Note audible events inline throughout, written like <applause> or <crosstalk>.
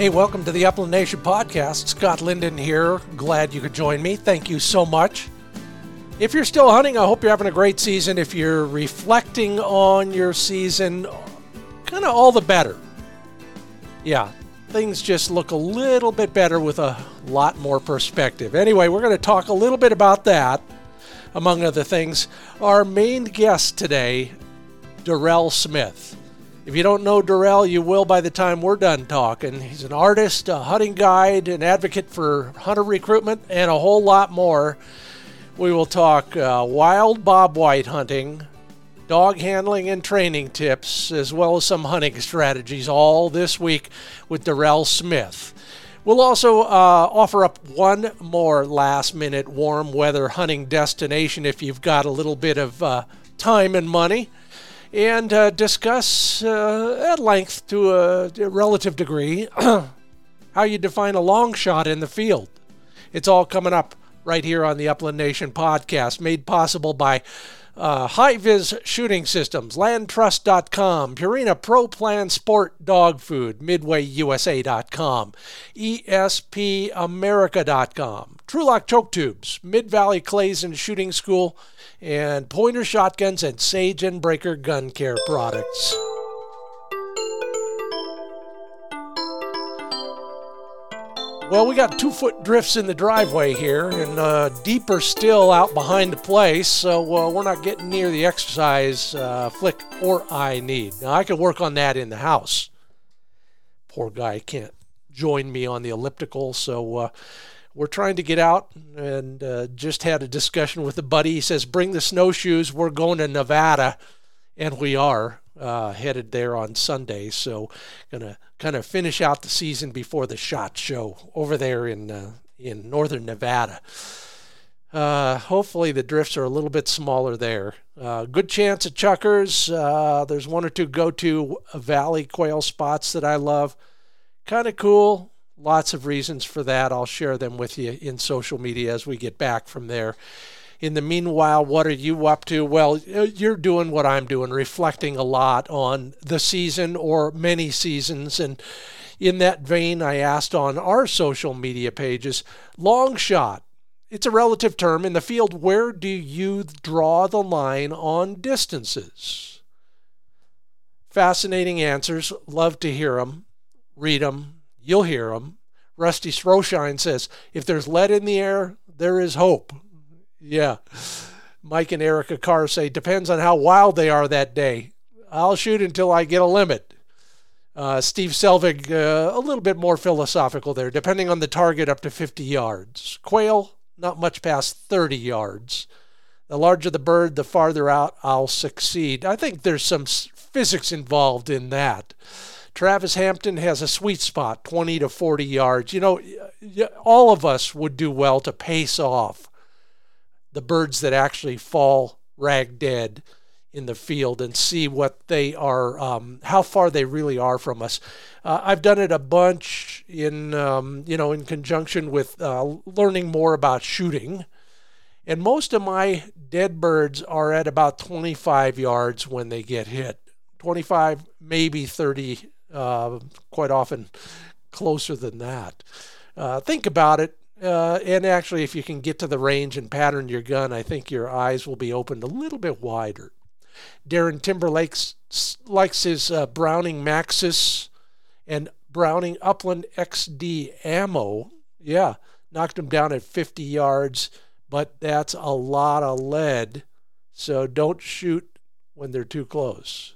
Hey, welcome to the Upland Nation podcast. Scott Linden here. Glad you could join me. Thank you so much. If you're still hunting, I hope you're having a great season. If you're reflecting on your season, kind of all the better. Yeah, things just look a little bit better with a lot more perspective. Anyway, we're going to talk a little bit about that, among other things. Our main guest today, Durrell Smith. If you don't know Durrell, you will by the time we're done talking. He's an artist, a hunting guide, an advocate for hunter recruitment, and a whole lot more. We will talk uh, wild bobwhite hunting, dog handling and training tips, as well as some hunting strategies, all this week with Durrell Smith. We'll also uh, offer up one more last minute warm weather hunting destination if you've got a little bit of uh, time and money and uh, discuss uh, at length to a, a relative degree <clears throat> how you define a long shot in the field. It's all coming up right here on the Upland Nation podcast, made possible by uh, HiViz Shooting Systems, LandTrust.com, Purina Pro Plan Sport Dog Food, MidwayUSA.com, ESPAmerica.com, Trulock Choke Tubes, Mid Valley Clays and Shooting School, and Pointer Shotguns and Sage and Braker Gun Care products. Well, we got two foot drifts in the driveway here, and uh, deeper still out behind the place, so uh, we're not getting near the exercise uh, flick or I need. Now, I can work on that in the house. Poor guy can't join me on the elliptical, so uh, we're trying to get out and uh, just had a discussion with a buddy. He says, Bring the snowshoes. We're going to Nevada. And we are uh, headed there on Sunday. So, to kind of finish out the season before the SHOT Show over there in, uh, in northern Nevada. Uh, hopefully, the drifts are a little bit smaller there. Uh, good chance at chukars. Uh, there's one or two go to valley quail spots that I love. Kind of cool lots of reasons for that. I'll share them with you in social media as we get back from there. In the meanwhile, what are you up to? Well, uh, you're doing what I'm doing, reflecting a lot on the season or many seasons. And in that vein, I asked on our social media pages long shot. It's a relative term in the field. Where do you draw the line on distances? Fascinating answers. Love to hear them, read them, You'll hear them. Rusty Stroshine says, if there's lead in the air, there is hope. Yeah. Mike and Erica Carr say, depends on how wild they are that day. I'll shoot until I get a limit. Uh, Steve Selvig, uh, a little bit more philosophical there, depending on the target, up to 50 yards. Quail, not much past 30 yards. The larger the bird, the farther out I'll succeed. I think there's some physics involved in that. Travis Hampton has a sweet spot, 20 to 40 yards. You know, all of us would do well to pace off the birds that actually fall rag dead in the field and see what they are, um, how far they really are from us. Uh, I've done it a bunch in, um, you know, in conjunction with uh, learning more about shooting. And most of my dead birds are at about 25 yards when they get hit. 25, maybe 30 uh, quite often closer than that. Uh, think about it. Uh, and actually, if you can get to the range and pattern your gun, I think your eyes will be opened a little bit wider. Darren Timberlake likes his uh, Browning Maxus and Browning Upland XD ammo. Yeah, knocked him down at 50 yards, but that's a lot of lead. So don't shoot when they're too close.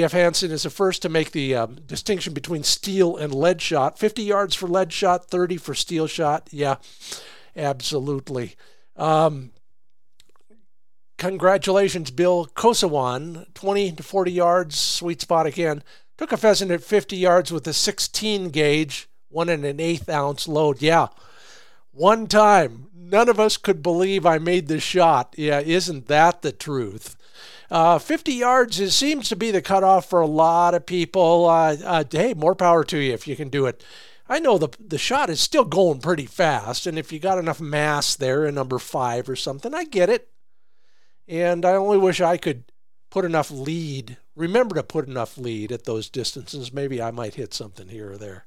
Jeff Hansen is the first to make the um, distinction between steel and lead shot. 50 yards for lead shot, 30 for steel shot. Yeah, absolutely. Um, congratulations, Bill Kosawan. 20 to 40 yards, sweet spot again. Took a pheasant at 50 yards with a 16 gauge, one and an eighth ounce load. Yeah, one time. None of us could believe I made the shot. Yeah, isn't that the truth? Uh, 50 yards is, seems to be the cutoff for a lot of people. Uh, uh, hey, more power to you if you can do it. I know the the shot is still going pretty fast, and if you got enough mass there in number five or something, I get it. And I only wish I could put enough lead. Remember to put enough lead at those distances. Maybe I might hit something here or there.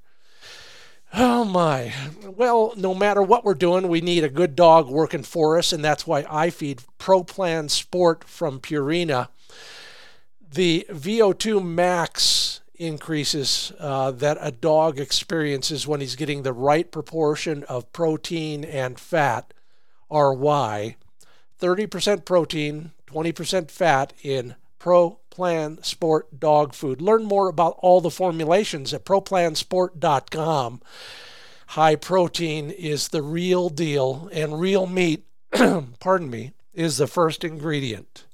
Oh my. Well, no matter what we're doing, we need a good dog working for us, and that's why I feed Pro Plan Sport from Purina. The VO2 max increases uh, that a dog experiences when he's getting the right proportion of protein and fat are why 30% protein, 20% fat in Pro Plan Sport dog food. Learn more about all the formulations at ProPlansport.com. High protein is the real deal, and real meat, <clears throat> pardon me, is the first ingredient.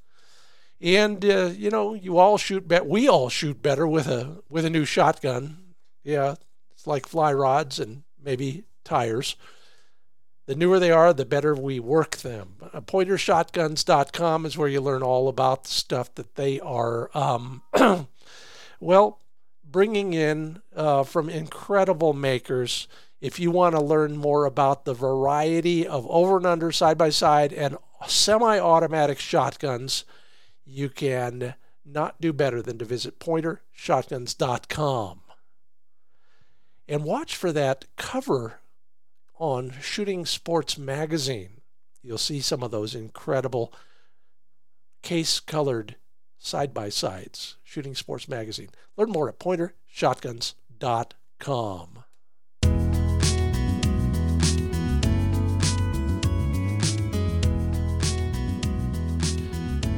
And uh, you know, you all shoot better. We all shoot better with a with a new shotgun. Yeah, it's like fly rods and maybe tires. The newer they are, the better we work them. Uh, pointershotguns.com is where you learn all about the stuff that they are, um, <clears throat> well, bringing in uh, from incredible makers. If you want to learn more about the variety of over and under, side by side, and semi automatic shotguns, you can not do better than to visit pointershotguns.com. And watch for that cover on Shooting Sports Magazine. You'll see some of those incredible case colored side by sides. Shooting Sports Magazine. Learn more at pointershotguns.com.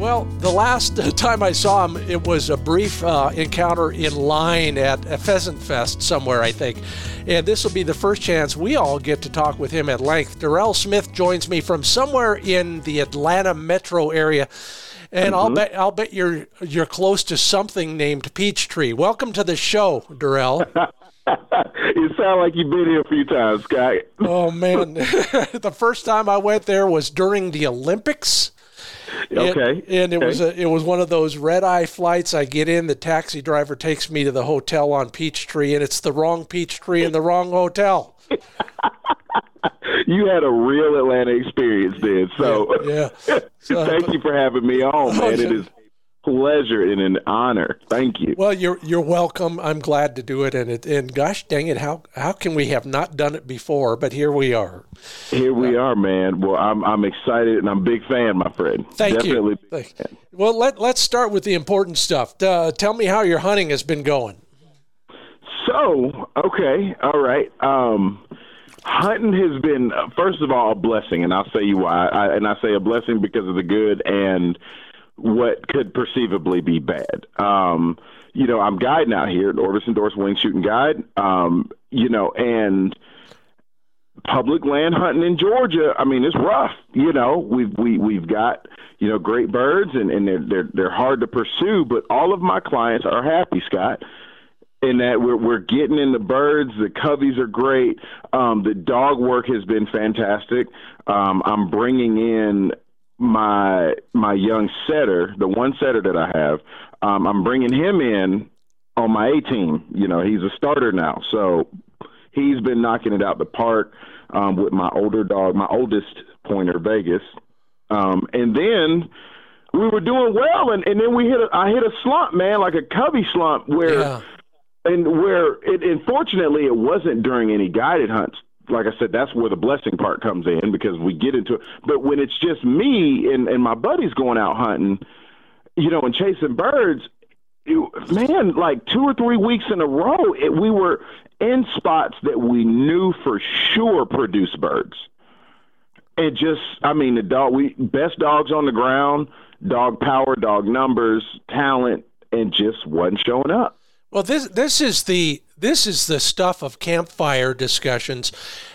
Well, the last <laughs> time I saw him, it was a brief uh, encounter in line at a Pheasant Fest somewhere, I think. And this will be the first chance we all get to talk with him at length. Durrell Smith joins me from somewhere in the Atlanta metro area. And mm-hmm. I'll bet I'll bet you're you're close to something named Peachtree. Welcome to the show, Durrell. <laughs> you sound like you've been here a few times, Scott. oh man, <laughs> the first time I went there was during the Olympics. Okay. And, and it okay. was a, it was one of those red eye flights. I get in, the taxi driver takes me to the hotel on Peachtree, and it's the wrong Peachtree in the wrong hotel. <laughs> you had a real Atlanta experience then. So, yeah. yeah. <laughs> So, thank but, you for having me on, <laughs> oh, man. it is pleasure and an honor. Thank you. Well, you're you're welcome. I'm glad to do it, and it and gosh dang it, how how can we have not done it before? But here we are. Here we uh, are, man. Well, I'm I'm excited and I'm a big fan, my friend. Thank Definitely you. Thank, well, let let's start with the important stuff. Uh, tell me how your hunting has been going. So, okay, all right. Um, hunting has been first of all a blessing, and I'll say you why. I, and I say a blessing because of the good and what could perceivably be bad. Um, you know, I'm guiding out here at Orvis Endorsed Wing Shooting Guide. Um, you know, and public land hunting in Georgia, I mean, it's rough. You know, we've we we've got you know great birds and and they're they're they're hard to pursue, but all of my clients are happy, Scott. In that we're we're getting in the birds, the coveys are great. Um, the dog work has been fantastic. Um, I'm bringing in my my young setter, the one setter that I have, um, I'm bringing him in on my A team. You know, he's a starter now, so he's been knocking it out the park um, with my older dog, my oldest pointer, Vegas, um, and then we were doing well, and, and then we hit a, I hit a slump, man, like a cubby slump where. Yeah. And where it, unfortunately, it wasn't during any guided hunts like I said, that's where the blessing part comes in because we get into it. But when it's just me and, and my buddies going out hunting, you know, and chasing birds, it, man, like two or three weeks in a row, it, we were in spots that we knew for sure produce birds. It just, I mean, the dog, we best dogs on the ground, dog power, dog numbers, talent, and just wasn't showing up. Well, this this is the this is the stuff of campfire discussions,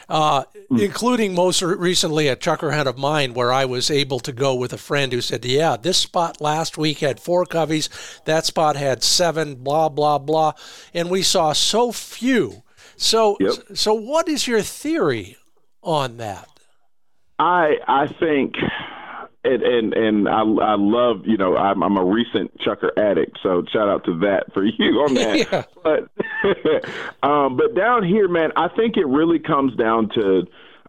uh, mm. including most recently a chukar hunt of mine where I was able to go with a friend who said, "Yeah, this spot last week had four coveys, that spot had seven, blah blah blah," and we saw so few. So, yep. so what is your theory on that? I I think and and and I I love you know I'm I'm a recent chukar addict, so shout out to that for <laughs> you on that. yeah. But <laughs> um, but down here, man, I think it really comes down to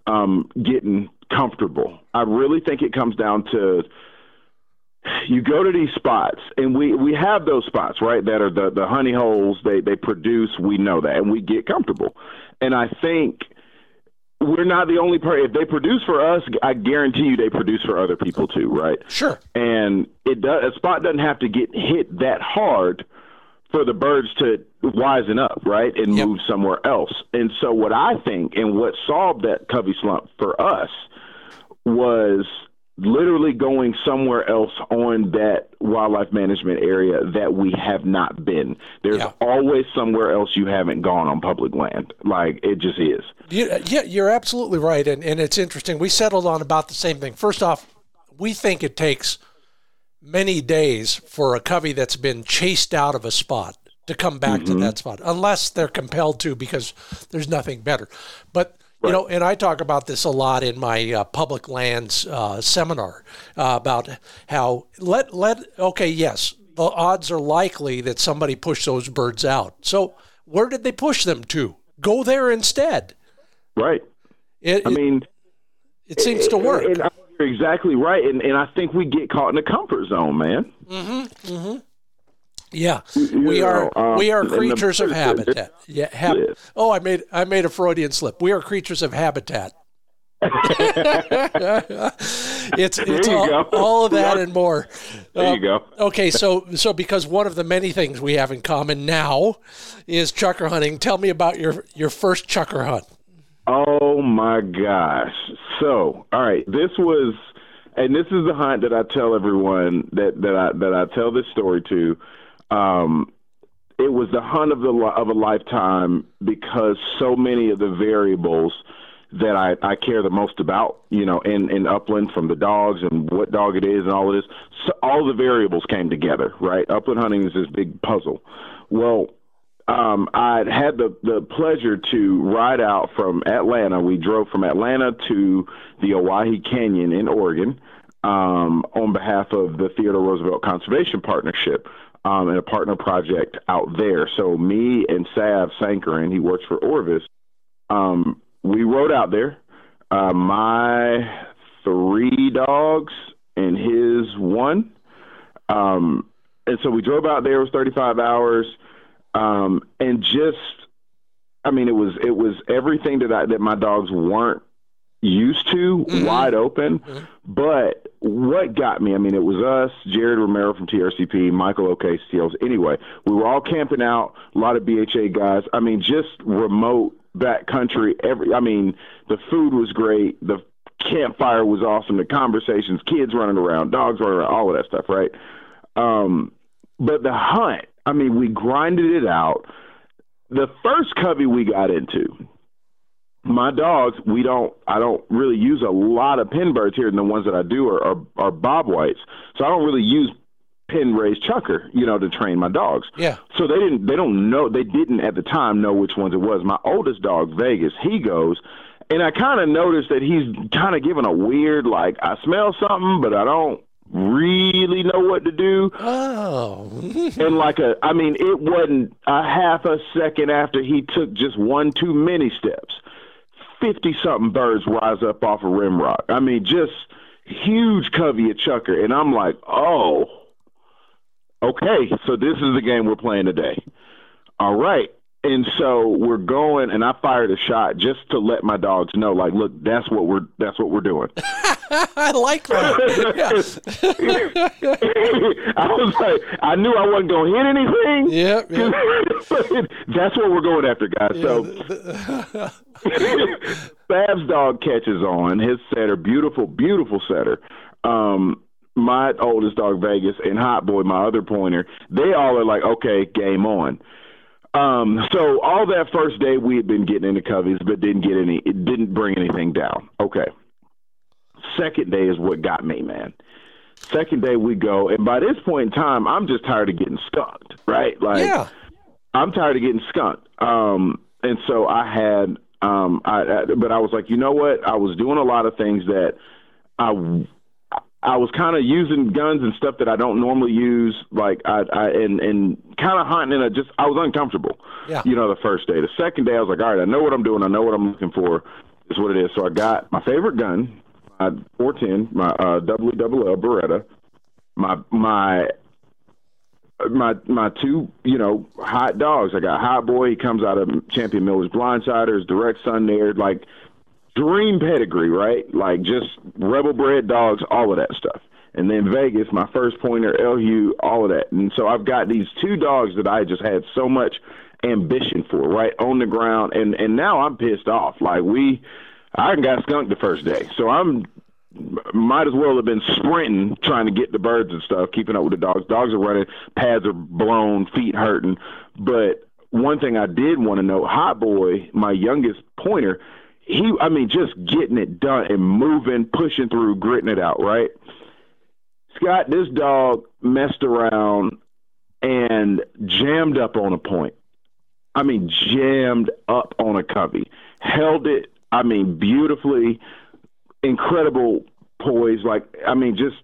um, getting comfortable. I really think it comes down to you go to these spots, and we we have those spots right that are the the honey holes. They they produce. We know that, and we get comfortable. And I think we're not the only part. If they produce for us, I guarantee you they produce for other people too, right? Sure. And it does. A spot doesn't have to get hit that hard for the birds to wisen up, right, and Yep. move somewhere else. And so, what I think and what solved that covey slump for us was literally going somewhere else on that wildlife management area that we have not been. There's Yeah. always somewhere else you haven't gone on public land. Like it just is. You, yeah, you're absolutely right, and and it's interesting. We settled on about the same thing. First off, we think it takes many days for a covey that's been chased out of a spot to come back to mm-hmm. that spot, unless they're compelled to because there's nothing better. But you know, and I talk about this a lot in my uh, public lands uh, seminar uh, about how let let okay, yes, the odds are likely that somebody pushed those birds out. So where did they push them to? Go there instead. Right. It, I mean, it seems to work. You're exactly right. And, and I think we get caught in the comfort zone, man. Yeah, we You are know, um, we are and the creatures of habitat. Yeah, hab-. Oh, I made I made a Freudian slip. We are creatures of habitat. <laughs> it's it's you all, go. all of that and more. There Uh, you go. Okay, so so because one of the many things we have in common now is chukar hunting. Tell me about your your first chukar hunt. Oh my gosh. So, all right, this was and this is the hunt that I tell everyone that that I that I tell this story to. Um it was the hunt of the of a lifetime because so many of the variables that I, I care the most about, you know, in, in upland from the dogs and what dog it is and all of this. So all the variables came together, right? Upland hunting is this big puzzle. Well, um, I had the, the pleasure to ride out from Atlanta. We drove from Atlanta to the Owyhee Canyon in Oregon um, on behalf of the Theodore Roosevelt Conservation Partnership um, and a partner project out there. So me and Sav Sankarin, he works for Orvis, um, we rode out there. Uh, my three dogs and his one. Um, and so we drove out there. It was 35 hours. Um, and just, I mean, it was, it was everything that I, that my dogs weren't used to, wide open. But what got me, I mean, it was us, Jared Romero from TRCP, Michael O'Casey. Anyway, we were all camping out, a lot of BHA guys. I mean, just remote back country. Every, I mean, the food was great. The campfire was awesome. The conversations, kids running around, dogs running around, all of that stuff, right? Um, but the hunt, I mean, we grinded it out. The first covey we got into, my dogs, we don't, I don't really use a lot of pin birds here, and the ones that I do are, are, are bobwhites. So I don't really use pin raised chukar, you know, to train my dogs. Yeah. So they didn't, they don't know, they didn't at the time know which ones it was. My oldest dog, Vegas, he goes, and I kind of noticed that he's kind of giving a weird, like, I smell something, but I don't really know what to do. Oh, And like a, I mean, it wasn't a half a second after he took just one too many steps. 50 something birds rise up off of Rimrock. I mean, just huge covey of chukar. And I'm like, oh, okay, so this is the game we're playing today. All right. And so we're going, and I fired a shot just to let my dogs know, like, look, that's what we're that's what we're doing. <laughs> <laughs> I like that. <laughs> I was like, I knew I wasn't going to hit anything. Yeah, yeah. <laughs> That's what we're going after, guys. So Bab's dog catches on. His setter, beautiful, beautiful setter. Um, my oldest dog, Vegas, and Hot Boy, my other pointer, they all are like, okay, game on. Um, so all that first day we had been getting into coveys, but didn't get any. It didn't bring anything down. Okay. Second day is what got me, man. Second day we go, and by this point in time, I'm just tired of getting skunked, right? Like, yeah. I'm tired of getting skunked. Um, and so I had, um, I, I, but I was like, you know what? I was doing a lot of things that I, I was kind of using guns and stuff that I don't normally use, like I, I and and kind of hunting. And I just I was uncomfortable. Yeah. You know, the first day. The second day, I was like, all right, I know what I'm doing. I know what I'm looking for. Is what it is. So I got my favorite gun, my 410, my uh, WWL Beretta, my my my my two you know hot dogs. I got Hot Boy. He comes out of Champion Miller's Blindsiders, direct son there, like dream pedigree, right? Like just rebel bred dogs, all of that stuff. And then Vegas, my first pointer, Hugh, all of that. And so I've got these two dogs that I just had so much ambition for, right on the ground. And and now I'm pissed off. Like we, I got skunked the first day, so I'm might as well have been sprinting trying to get the birds and stuff, keeping up with the dogs. Dogs are running, pads are blown, feet hurting. But one thing I did want to know, Hot Boy, my youngest pointer, he, I mean, just getting it done and moving, pushing through, gritting it out, right? Scott, this dog messed around and jammed up on a point. I mean, jammed up on a covey, held it. I mean, beautifully incredible poise. Like, I mean, just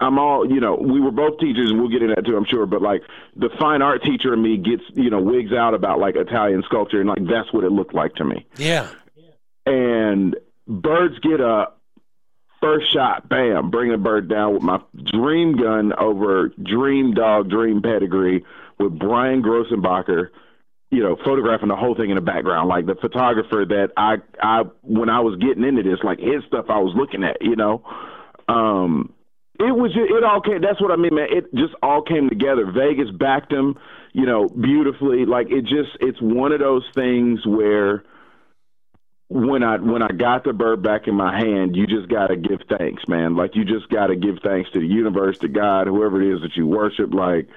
I'm all, you know, we were both teachers, and we'll get into that too, I'm sure. But like the fine art teacher in me gets, you know, wigs out about like Italian sculpture, and like that's what it looked like to me. Yeah. And birds get up, first shot, bam, bring a bird down with my dream gun over dream dog, dream pedigree with Brian Grossenbacher you know, photographing the whole thing in the background. Like the photographer that I, I, when I was getting into this, like his stuff I was looking at, you know, um, it was, just, it all came, that's what I mean, man. It just all came together. Vegas backed him, you know, beautifully. Like it just, it's one of those things where, when I when I got the bird back in my hand, you just gotta give thanks, man. Like you just gotta give thanks to the universe, to God, whoever it is that you worship. Like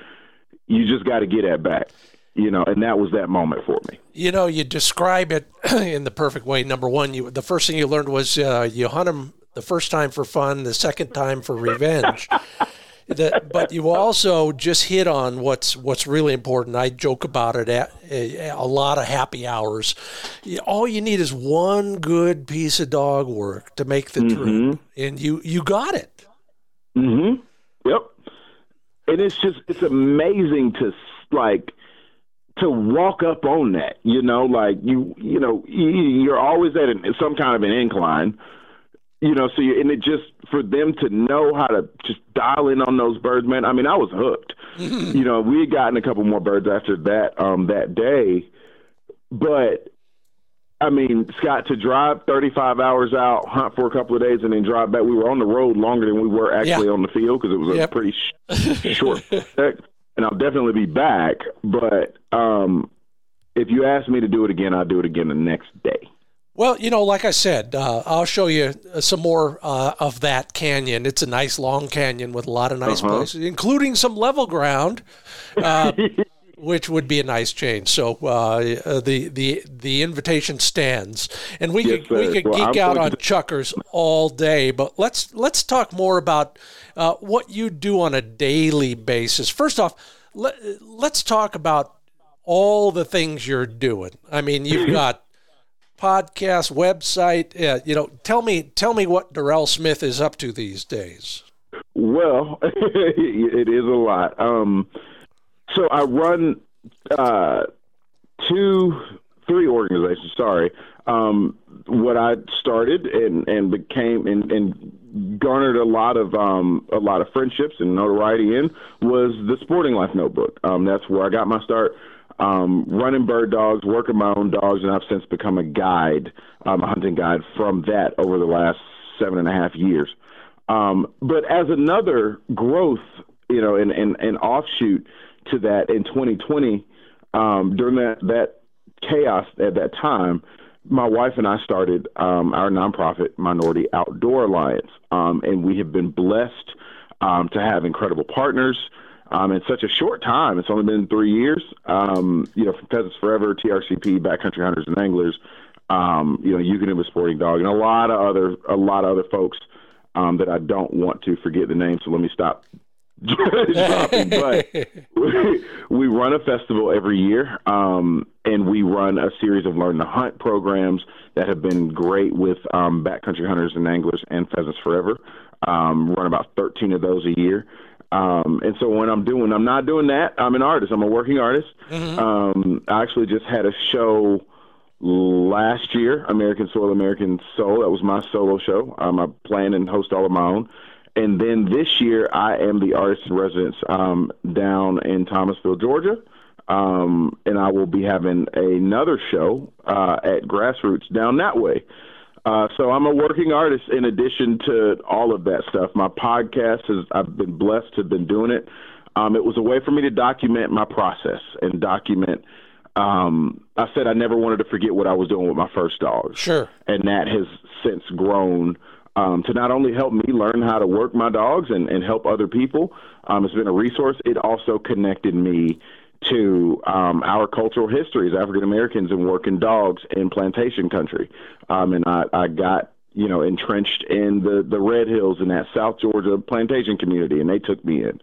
you just gotta get that back you know, and that was that moment for me. You know, you describe it <clears throat> in the perfect way. Number one, you the first thing you learned was uh, you hunt them the first time for fun, the second time for revenge. <laughs> the, but you also just hit on what's what's really important. I joke about it at a, a lot of happy hours. All you need is one good piece of dog work to make the mm-hmm. trip, and you you got it. Mm-hmm. Yep. And it's just it's amazing to like to walk up on that. You know, like you, you know, you're always at an, some kind of an incline. You know, so you, and it just for them to know how to just dial in on those birds, man. I mean, I was hooked. <laughs> you know, we had gotten a couple more birds after that um that day, but I mean, Scott, to drive 35 hours out, hunt for a couple of days, and then drive back. We were on the road longer than we were actually yeah. on the field because it was a pretty sh- <laughs> short I'll definitely be back. But um, if you ask me to do it again, I'll do it again the next day. Well, you know, like I said, uh, I'll show you some more uh, of that canyon. It's a nice long canyon with a lot of nice uh-huh. places, including some level ground, uh, <laughs> which would be a nice change. So uh, the the the invitation stands, and we yes, could we could well, geek I'm out on to- chukars all day. But let's let's talk more about uh, what you do on a daily basis. First off, let, let's talk about all the things you're doing. I mean, you've got podcast, website. Uh, you know, tell me tell me what Durrell Smith is up to these days. Well, <laughs> it is a lot. Um, so I run uh, two, three organizations. Sorry, um, what I started and and became and, and garnered a lot of um, a lot of friendships and notoriety in was the Sporting Life Notebook. Um, that's where I got my start. Um, running bird dogs, working my own dogs, and I've since become a guide, um, a hunting guide from that over the last seven and a half years. Um, but as another growth, you know, and, and, and offshoot to that in 2020, um, during that, that chaos at that time, my wife and I started um, our nonprofit Minority Outdoor Alliance, um, and we have been blessed um, to have incredible partners um, in such a short time. It's only been three years. Um, you know, Pheasants Forever, TRCP, Backcountry Hunters and Anglers, um, you know, Euclid Sporting Dog, and a lot of other a lot of other folks um, that I don't want to forget the names. So let me stop <laughs> dropping, but <laughs> we, we, run a festival every year, um, and we run a series of learn to hunt programs that have been great with um, backcountry hunters and anglers and pheasants forever. Um, run about 13 of those a year. Um, and so when I'm doing, I'm not doing that. I'm an artist. I'm a working artist. Mm-hmm. Um, I actually just had a show last year, American Soil, American Soul. That was my solo show. Um, I plan and host all of my own and then this year, I am the artist in residence um, down in Thomasville, Georgia. Um, and I will be having another show uh, at Grassroots down that way. Uh, so I'm a working artist in addition to all of that stuff. My podcast has I've been blessed to have been doing it. Um, it was a way for me to document my process and document. Um, I said I never wanted to forget what I was doing with my first dogs. Sure. And that has since grown um, to not only help me learn how to work my dogs and, and help other people. Um, it's been a resource. It also connected me to um, our cultural history as African Americans and working dogs in plantation country. Um, and I, I got you know entrenched in the the Red Hills in that South Georgia plantation community, and they took me in,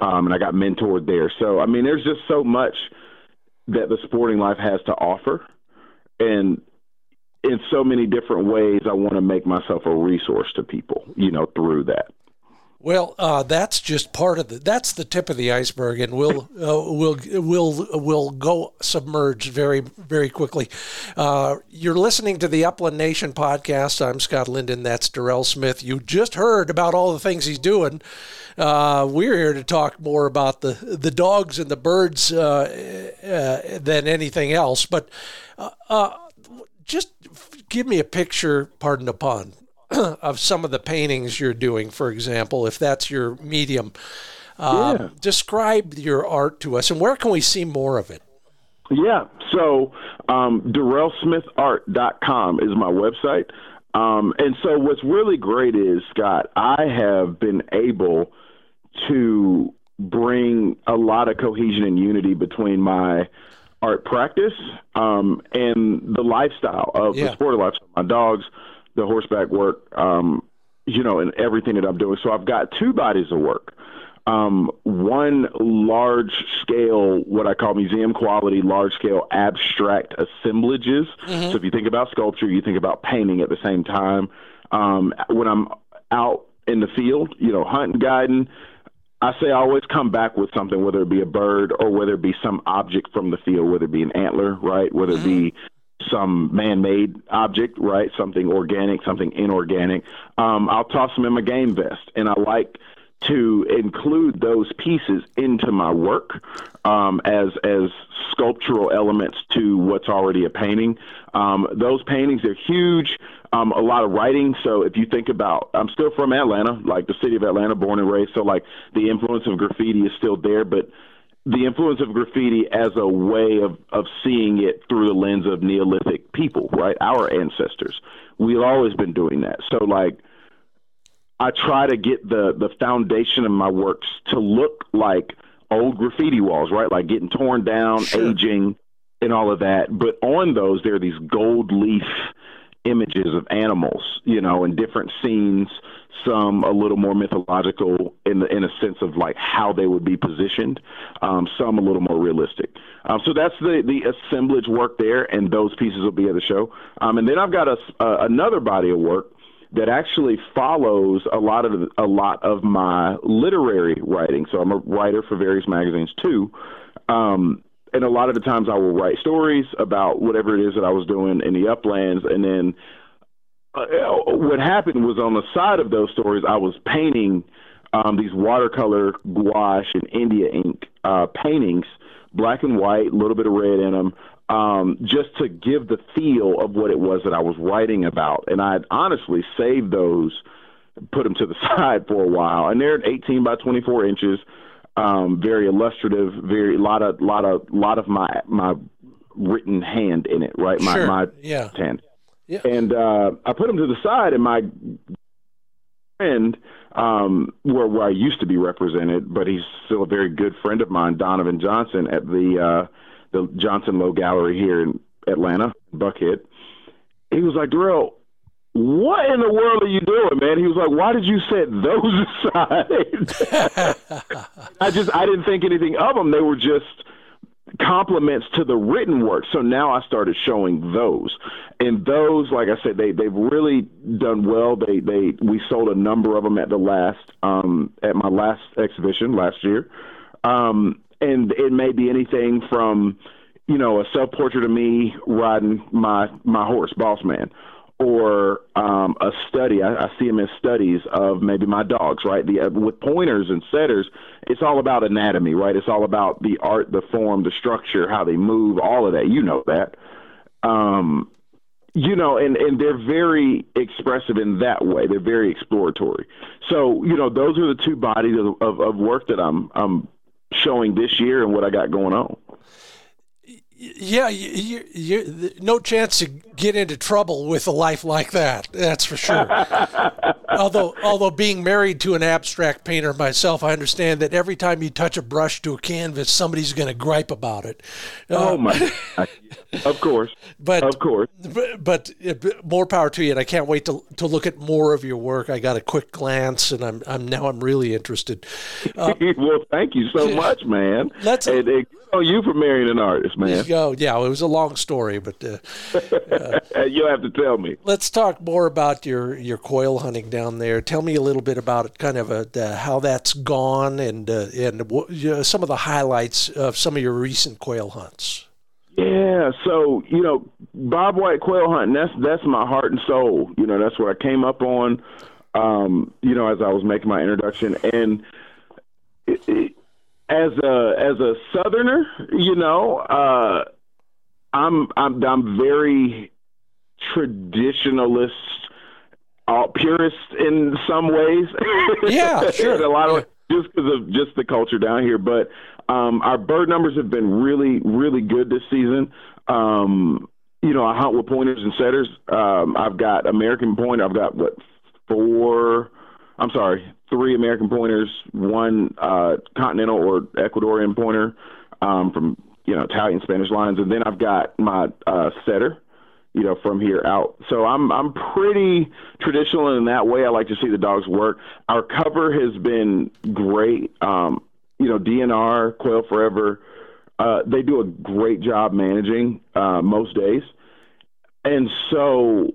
um, and I got mentored there. So I mean, there's just so much that the sporting life has to offer, and in so many different ways, I want to make myself a resource to people, you know, through that. Well, uh, that's just part of the. That's the tip of the iceberg, and we'll <laughs> uh, we'll we'll we'll go submerged very very quickly. Uh, you're listening to the Upland Nation podcast. I'm Scott Linden. That's Durrell Smith. You just heard about all the things he's doing. Uh, we're here to talk more about the the dogs and the birds uh, uh, than anything else. But just give me a picture. Pardon the pun <clears throat> of some of the paintings you're doing, for example, if that's your medium. Uh, yeah. Describe your art to us, and where can we see more of it? Yeah, so um, DurrellSmithArt.com is my website. Um, and so what's really great is, Scott, I have been able to bring a lot of cohesion and unity between my art practice um, and the lifestyle of yeah. the sport of lifestyle. My dogs, the horseback work, um, you know, and everything that I'm doing. So I've got two bodies of work. Um, one large scale, what I call museum quality, large scale abstract assemblages. Mm-hmm. So if you think about sculpture, you think about painting at the same time. Um, when I'm out in the field, you know, hunting, guiding, I say I always come back with something, whether it be a bird or whether it be some object from the field, whether it be an antler, right? Whether it be mm-hmm some man-made object, right? Something organic, something inorganic. Um, I'll toss them in my game vest, and I like to include those pieces into my work um, as as sculptural elements to what's already a painting. Um, those paintings are huge. Um, a lot of writing. So if you think about, I'm still from Atlanta, like the city of Atlanta, born and raised. So like the influence of graffiti is still there, but the influence of graffiti as a way of, of seeing it through the lens of Neolithic people, right? Our ancestors. We've always been doing that. So, like, I try to get the, the foundation of my works to look like old graffiti walls, right? Like getting torn down, sure. aging, and all of that. But on those, there are these gold leaf images of animals, you know, in different scenes some a little more mythological in the in a sense of like how they would be positioned, um, some a little more realistic. Um, so that's the the assemblage work there, and those pieces will be at the show. Um, and then I've got a, uh, another body of work that actually follows a lot of a lot of my literary writing. So I'm a writer for various magazines too. Um, and a lot of the times I will write stories about whatever it is that I was doing in the uplands, and then uh, what happened was on the side of those stories, I was painting um, these watercolor gouache and India ink uh, paintings, black and white, a little bit of red in them, um, just to give the feel of what it was that I was writing about. And I honestly saved those, put them to the <laughs> side for a while, and they're 18 by 24 inches, um, very illustrative, very lot of lot of lot of my my written hand in it, right? My sure. my yeah. hand. Yeah. And uh, I put them to the side, and my friend, um, where where I used to be represented, but he's still a very good friend of mine, Donovan Johnson, at the uh, the Johnson Lowe Gallery here in Atlanta, Buckhead. He was like, Durrell, what in the world are you doing, man? He was like, why did you set those <laughs> aside? <laughs> I just I didn't think anything of them. They were just compliments to the written work. So now I started showing those, and those, like I said, they they've really done well. They they we sold a number of them at the last um, at my last exhibition last year, um, and it may be anything from you know a self portrait of me riding my my horse, Boss Man, or um, a study. I, I see them as studies of maybe my dogs, right? The uh, with pointers and setters, it's all about anatomy, right? It's all about the art, the form, the structure, how they move, all of that. You know that. Um, you know, and and they're very expressive in that way. They're very exploratory. So you know, those are the two bodies of, of, of work that I'm I'm showing this year and what I got going on yeah, you, you, you, no chance to get into trouble with a life like that. That's for sure. <laughs> although, although being married to an abstract painter myself, I understand that every time you touch a brush to a canvas, somebody's going to gripe about it. Oh uh, my! <laughs> of course, but of course, but, but, more power to you. And I can't wait to to look at more of your work. I got a quick glance, and I'm I'm now I'm really interested. Uh, <laughs> well, thank you so much, man. Let's. And, and, on you for marrying an artist, man. Oh, yeah, it was a long story, but uh, <laughs> uh, you'll have to tell me. Let's talk more about your, your quail hunting down there. Tell me a little bit about it, kind of a, uh, how that's gone, and uh, and some of the highlights of some of your recent quail hunts. Yeah, so you know, bobwhite quail hunting. That's that's my heart and soul. You know, that's where I came up on. Um, you know, as I was making my introduction, and it, it, as a as a southerner, you know, uh, I'm I'm I'm very traditionalist, uh, purist in some ways. <laughs> Yeah, sure. <laughs> a lot of yeah. just because of just the culture down here, but um, our bird numbers have been really really good this season. Um, you know, I hunt with pointers and setters. Um, I've got American pointer. I've got what four I'm sorry, three American pointers, one uh, continental or Ecuadorian pointer um, from you know Italian Spanish lines, and then I've got my uh, setter, you know, from here out. So I'm I'm pretty traditional in that way. I like to see the dogs work. Our cover has been great. Um, you know, DNR, Quail Forever, uh, they do a great job managing uh, most days, and so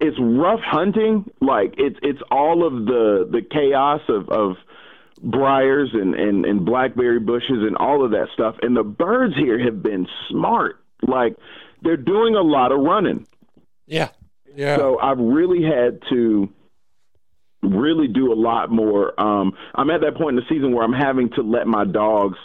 it's rough hunting. Like it's it's all of the the chaos of of briars and, and and blackberry bushes and all of that stuff. And the birds here have been smart. Like they're doing a lot of running. Yeah. Yeah. So I've really had to really do a lot more. Um, I'm at that point in the season where I'm having to let my dogs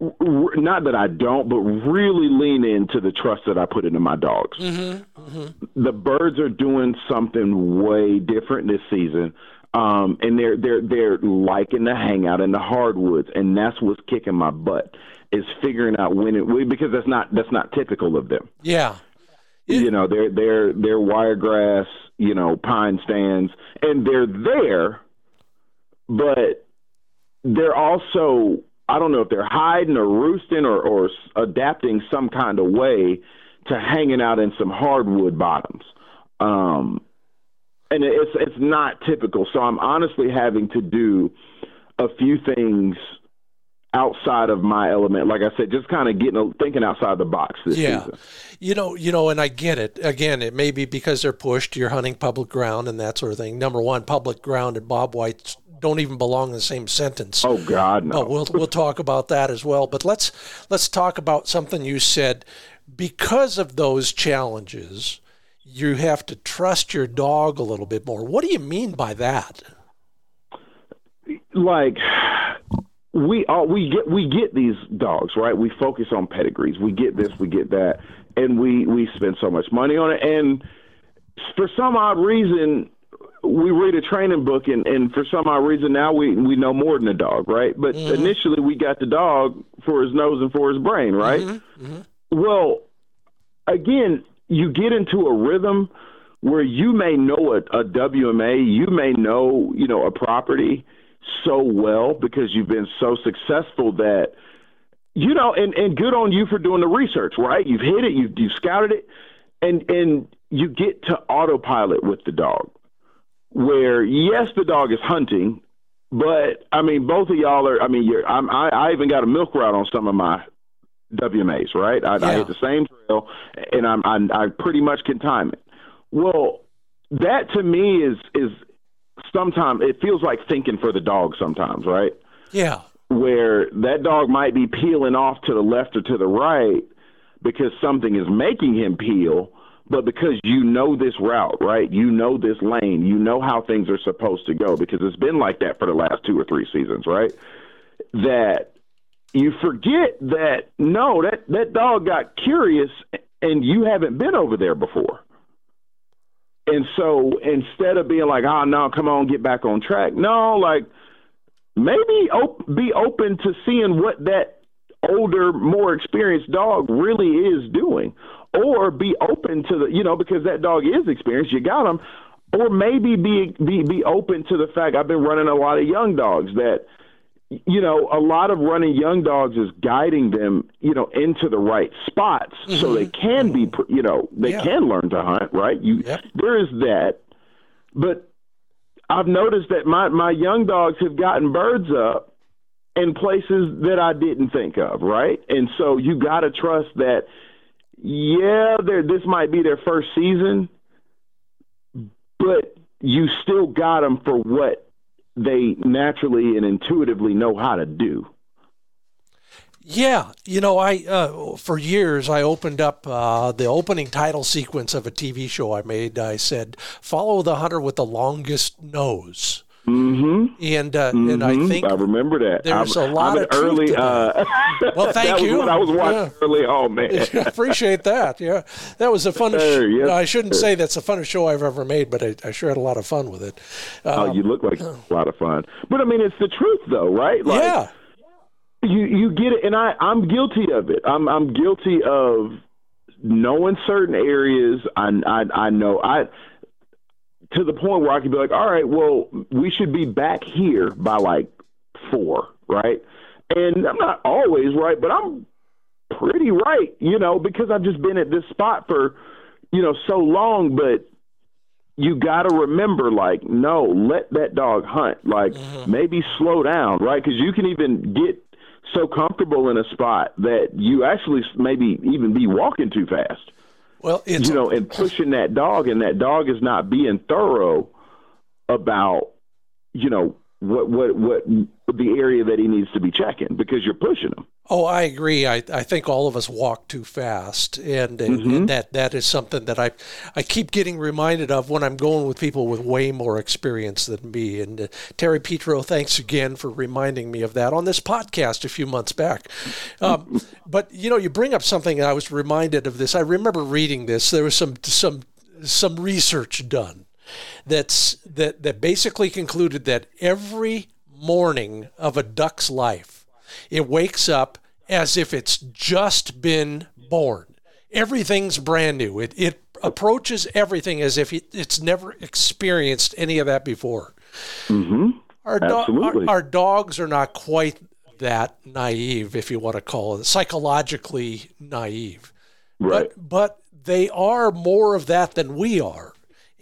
not that I don't, but really lean into the trust that I put into my dogs. Mm-hmm, mm-hmm. The birds are doing something way different this season, um, and they're they're they're liking to hang out in the hardwoods, and that's what's kicking my butt is figuring out when it because that's not that's not typical of them. Yeah, it, you know they're they're they're wiregrass, you know, pine stands, and they're there, but they're also I don't know if they're hiding or roosting or, or adapting some kind of way to hanging out in some hardwood bottoms. Um, and it's it's not typical. So I'm honestly having to do a few things outside of my element. Like I said, just kind of getting thinking outside the box this yeah. season. You know, you know, and I get it. Again, it may be because they're pushed. You're hunting public ground and that sort of thing. Number one, public ground and bobwhite's don't even belong in the same sentence. Oh God, no. But we'll we'll talk about that as well. But let's let's talk about something you said. Because of those challenges, you have to trust your dog a little bit more. What do you mean by that? Like we all we get we get these dogs right. We focus on pedigrees. We get this. We get that, and we we spend so much money on it. And for some odd reason, we read a training book and, and for some odd reason now we, we know more than a dog, right? But mm-hmm. initially we got the dog for his nose and for his brain, right? Mm-hmm. Mm-hmm. Well, again, you get into a rhythm where you may know a, a WMA, you may know, you know, a property so well because you've been so successful that you know, and, and good on you for doing the research, right? You've hit it, you've you've scouted it, and and you get to autopilot with the dog where yes, the dog is hunting, but I mean, both of y'all are. I mean, you're. I'm, I, I even got a milk route on some of my WMAs, right? I, yeah. I hit the same trail, and I'm, I'm I pretty much can time it. Well, that to me is is sometimes it feels like thinking for the dog sometimes, right? Yeah. Where that dog might be peeling off to the left or to the right because something is making him peel, but because you know this route, right? You know this lane, you know how things are supposed to go because it's been like that for the last two or three seasons, right? That you forget that no, that that dog got curious and you haven't been over there before. And so instead of being like, "Oh no, come on, get back on track," no, like maybe op- be open to seeing what that older, more experienced dog really is doing, or be open to the, you know, because that dog is experienced, you got him, or maybe be be be open to the fact I've been running a lot of young dogs that you know, a lot of running young dogs is guiding them, you know, into the right spots mm-hmm. so they can be, you know, they yeah. can learn to hunt, right? You, yep. there is that, but I've noticed that my my young dogs have gotten birds up in places that I didn't think of, right? And so you got to trust that. Yeah, this might be their first season, but you still got them for what they naturally and intuitively know how to do. Yeah, you know, I uh, for years I opened up uh, the opening title sequence of a TV show I made. I said, "Follow the hunter with the longest nose." Mm-hmm. And uh, mm-hmm. and I mm-hmm. think I remember that. There's I'm, a lot I'm of early. Uh, <laughs> well, <laughs> thank that you. Was what I was watching yeah. early on, man. <laughs> appreciate that. Yeah, that was the funnest. Sure, yes, no, I shouldn't sir. say that's the funnest show I've ever made, but I, I sure had a lot of fun with it. Um, oh, you look like <clears throat> a lot of fun. But I mean, it's the truth, though, right? Like, yeah you you get it, and I I'm guilty of it. I'm I'm guilty of knowing certain areas. I I I know I to the point where I could be like, all right, well, we should be back here by like four, right? And I'm not always right, but I'm pretty right, you know, because I've just been at this spot for, you know, so long. But you got to remember, like, no, let that dog hunt. Like, mm-hmm. maybe slow down, right? Because you can even get so comfortable in a spot that you actually maybe even be walking too fast. Well, you know, and pushing that dog, and that dog is not being thorough about you know what what what the area that he needs to be checking because you're pushing him. Oh, I agree. I, I think all of us walk too fast, and, mm-hmm. and that that is something that I I keep getting reminded of when I'm going with people with way more experience than me. And uh, Terry Petro, thanks again for reminding me of that on this podcast a few months back. Um, <laughs> but you know, you bring up something. I was reminded of this. I remember reading this. There was some some some research done that's that that basically concluded that every morning of a duck's life it wakes up as if it's just been born. Everything's brand new. It, it approaches everything as if it's never experienced any of that before. Mm-hmm. Our, do- our, our, dogs are not quite that naive, if you want to call it psychologically naive. Right. But, but they are more of that than we are.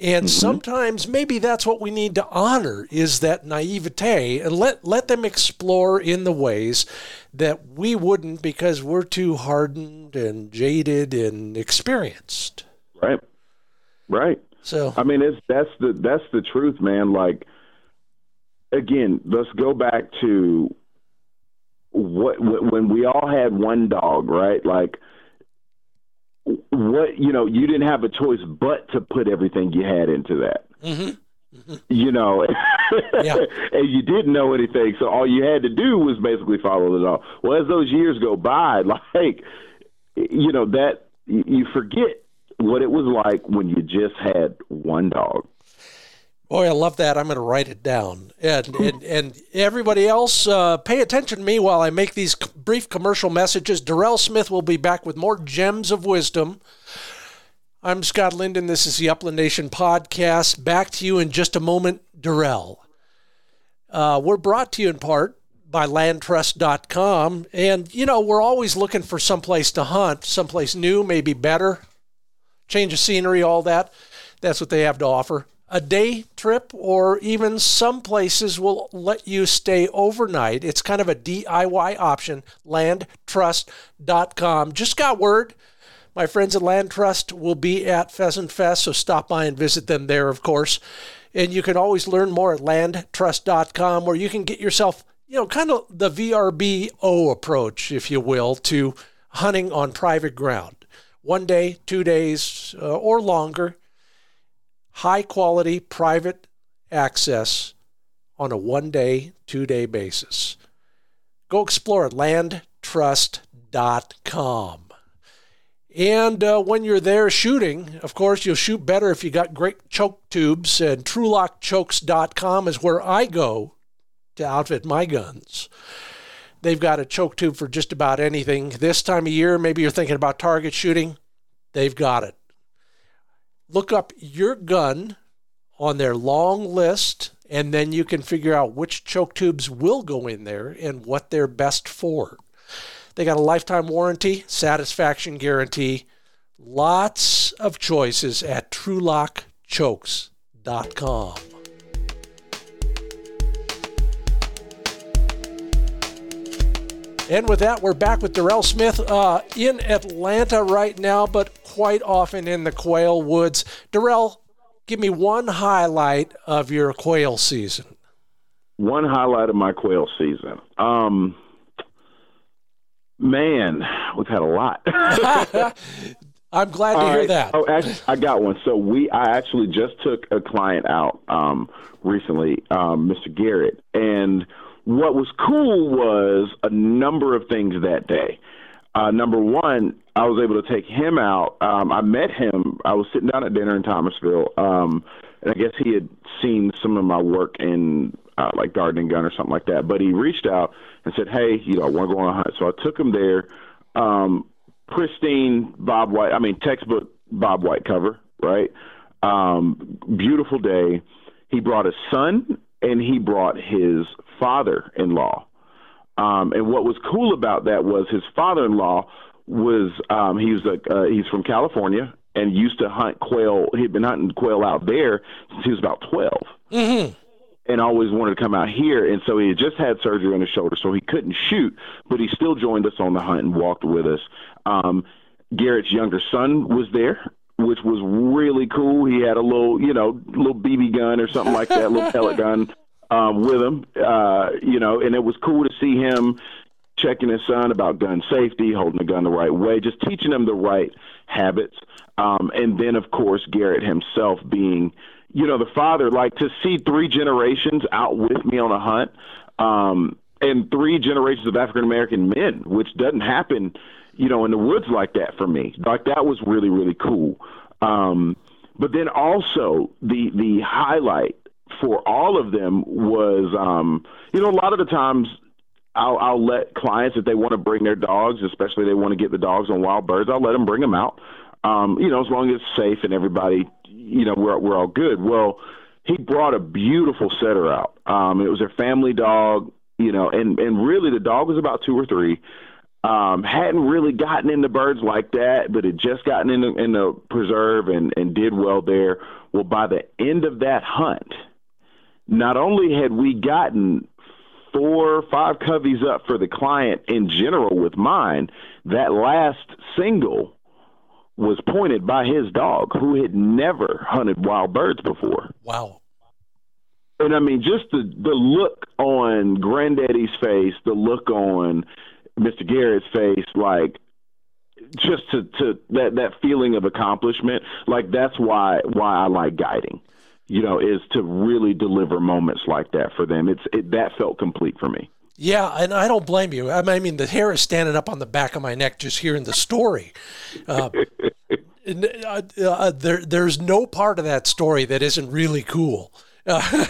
And mm-hmm. sometimes maybe that's what we need to honor is that naivete and let let them explore in the ways that we wouldn't because we're too hardened and jaded and experienced. Right. Right. So I mean it's that's the that's the truth, man. Like again, let's go back to what when we all had one dog, right? Like what you know you didn't have a choice but to put everything you had into that mm-hmm. Mm-hmm. you know <laughs> yeah. <laughs> and you didn't know anything so all you had to do was basically follow it all well as those years go by <laughs> like you know that you forget what it was like when you just had one dog Boy, I love that. I'm going to write it down. And and, and everybody else, uh, pay attention to me while I make these brief commercial messages. Durrell Smith will be back with more gems of wisdom. I'm Scott Linden. This is the Upland Nation podcast. Back to you in just a moment, Durrell. Uh, we're brought to you in part by landtrust.com. And, you know, we're always looking for someplace to hunt, someplace new, maybe better, change of scenery, all that. That's what they have to offer a day trip, or even some places will let you stay overnight. It's kind of a DIY option. Landtrust.com. Just got word. My friends at Land Trust will be at Pheasant Fest, so stop by and visit them there, of course. And you can always learn more at landtrust.com, where you can get yourself, you know, kind of the VRBO approach, if you will, to hunting on private ground one day, two days, uh, or longer. High quality private access on a one day, two day basis. Go explore it, landtrust.com. And uh, when you're there shooting, of course, you'll shoot better if you got great choke tubes. And TrulockChokes.com is where I go to outfit my guns. They've got a choke tube for just about anything. This time of year, maybe you're thinking about target shooting, they've got it. Look up your gun on their long list, and then you can figure out which choke tubes will go in there and what they're best for. They got a lifetime warranty, satisfaction guarantee, lots of choices at TrulockChokes.com. And with that, we're back with Durrell Smith uh, in Atlanta right now, but quite often in the quail woods. Durrell, give me one highlight of your quail season. One highlight of my quail season. Um, man, we've had a lot. <laughs> <laughs> I'm glad to All hear right. that. Oh, actually, I got one. So we, I actually just took a client out um, recently, um, Mr. Garrett, and what was cool was a number of things that day. Uh, number one, I was able to take him out. Um, I met him. I was sitting down at dinner in Thomasville, um, and I guess he had seen some of my work in uh, like Garden & Gun or something like that. But he reached out and said, "Hey, you know, I want to go on a hunt." So I took him there. Um, pristine bobwhite. I mean, textbook bobwhite cover, right? Um, beautiful day. He brought his son and he brought his father-in-law. Um, and what was cool about that was his father-in-law was um, he was a uh, he's from California and used to hunt quail. He'd been hunting quail out there since he was about 12 Mm-hmm. and always wanted to come out here. And so he had just had surgery on his shoulder, so he couldn't shoot, but he still joined us on the hunt and walked with us. Um, Garrett's younger son was there, which was really cool. He had a little, you know, little BB gun or something like that, little pellet <laughs> gun um, with him, uh, you know, and it was cool to see him checking his son about gun safety, holding the gun the right way, just teaching him the right habits. Um, and then, of course, Garrett himself being, you know, the father, like to see three generations out with me on a hunt, um, and three generations of African American men, which doesn't happen, you know, in the woods like that for me. Like that was really, really cool. Um, but then also the the highlight for all of them was, um, you know, a lot of the times I'll, I'll let clients if they want to bring their dogs, especially they want to get the dogs on wild birds. I'll let them bring them out. Um, you know, as long as it's safe and everybody, you know, we're we're all good. Well, he brought a beautiful setter out. Um, it was a family dog, you know, and and really the dog was about two or three. Um, hadn't really gotten into birds like that, but had just gotten in the, in the preserve and and did well there. Well, by the end of that hunt, not only had we gotten four or five coveys up for the client in general with mine, that last single was pointed by his dog who had never hunted wild birds before. Wow. And I mean, just the, the look on Granddaddy's face, the look on Mr. Garrett's face, like just to, to that, that feeling of accomplishment, like that's why, why I like guiding, you know, is to really deliver moments like that for them. It's, it, that felt complete for me. Yeah, and I don't blame you. I mean, the hair is standing up on the back of my neck just hearing the story. Uh, <laughs> uh, uh, there, there's no part of that story that isn't really cool. <laughs>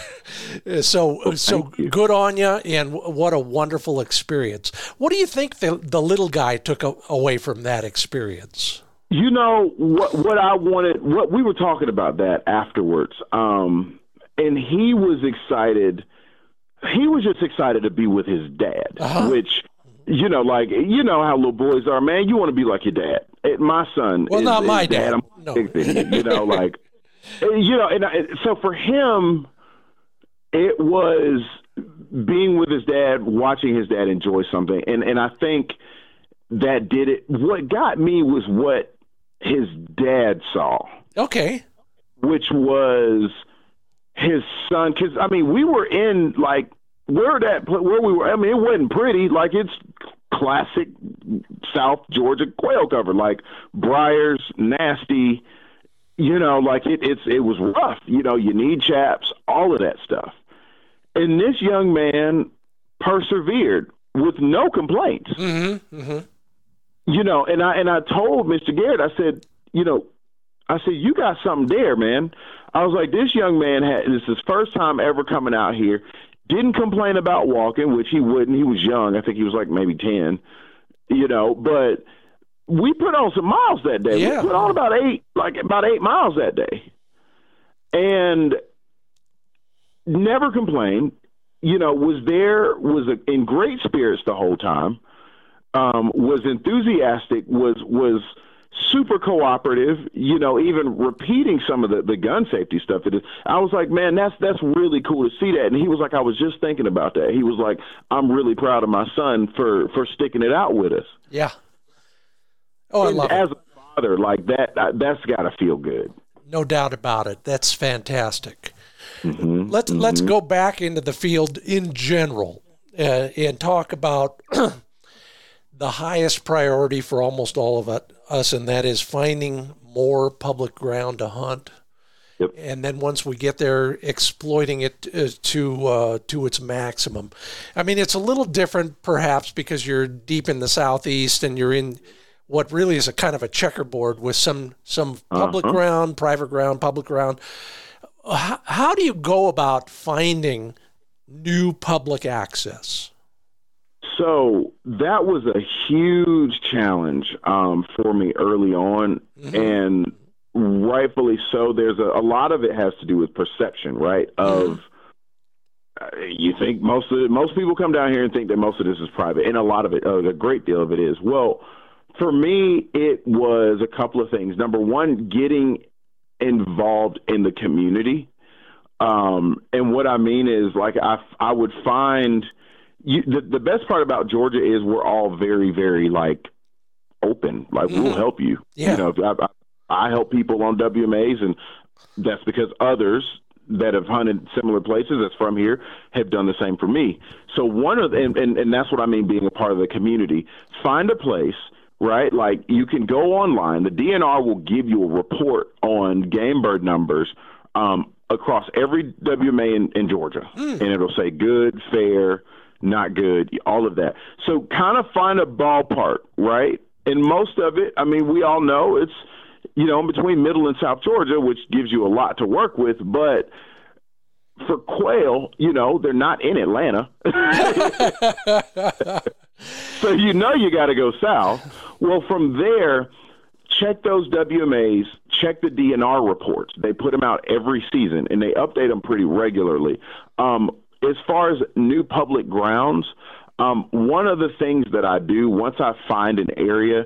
Uh, so, so good on you, and what a wonderful experience. What do you think the the little guy took a, away from that experience? You know what? What I wanted. What we were talking about that afterwards, um, and he was excited. He was just excited to be with his dad, Uh-huh. which you know, like you know how little boys are, man. You want to be like your dad. My son. Well, is- not my dad. I'm No. you, know, <laughs> like you know, and I, so for him, it was being with his dad, watching his dad enjoy something, and and I think that did it. What got me was what his dad saw, Okay. which was his son. Because I mean, we were in like where that where we were. I mean, it wasn't pretty. Like it's classic South Georgia quail cover, like briars, nasty. You know, like it, it's it was rough. You know, you need chaps, all of that stuff. And this young man persevered with no complaints. Mm-hmm, mm-hmm. You know, and I and I told Mr. Garrett, I said, you know, I said, you got something there, man. I was like, this young man had this is his first time ever coming out here. Didn't complain about walking, which he wouldn't. He was young. I think he was like maybe ten. You know, but we put on some miles that day. Yeah. We put on about eight, like about eight miles that day, and never complained. You know, was there, was in great spirits the whole time. Um, was enthusiastic. Was was super cooperative, you know, even repeating some of the, the gun safety stuff. It is, I was like, man, that's that's really cool to see that. And he was like, I was just thinking about that. He was like, I'm really proud of my son for for sticking it out with us. Yeah. Oh, I love As it. a father, like that, that's got to feel good. No doubt about it. That's fantastic. Mhm, Let's let's go back into the field in general uh, and talk about <clears throat> the highest priority for almost all of us, and that is finding more public ground to hunt. Yep. And then once we get there, exploiting it uh, to uh, to its maximum. I mean, it's a little different, perhaps, because you're deep in the southeast and you're in what really is a kind of a checkerboard with some some public Uh-huh. ground, private ground, public ground how, how do you go about finding new public access? So that was a huge challenge um, for me early on, and rightfully so. There's a, a lot of it has to do with perception, right? Of uh, you think most of it, most people come down here and think that most of this is private, and a lot of it, a great deal of it is. Well, for me, it was a couple of things. Number one, getting involved in the community. Um, and what I mean is, like, I, I would find you, the, the best part about Georgia is we're all very, very, like, open. Like, we'll Mhm. help you. Yeah. You know, I, I, I help people on WMAs, and that's because others that have hunted similar places that's from here have done the same for me. So one of the, and, and, and that's what I mean being a part of the community. Find a place, right? Like you can go online. The DNR will give you a report on game bird numbers um, across every WMA in, in Georgia, and it'll say good, fair, not good, all of that. So kind of find a ballpark, right? And most of it, I mean, we all know it's you know, between Middle and South Georgia, which gives you a lot to work with. But for quail, you know, they're not in Atlanta. <laughs> <laughs> <laughs> so you know you got to go south. Well, from there, check those WMAs, check the DNR reports. They put them out every season and they update them pretty regularly. Um, as far as new public grounds, um, one of the things that I do once I find an area,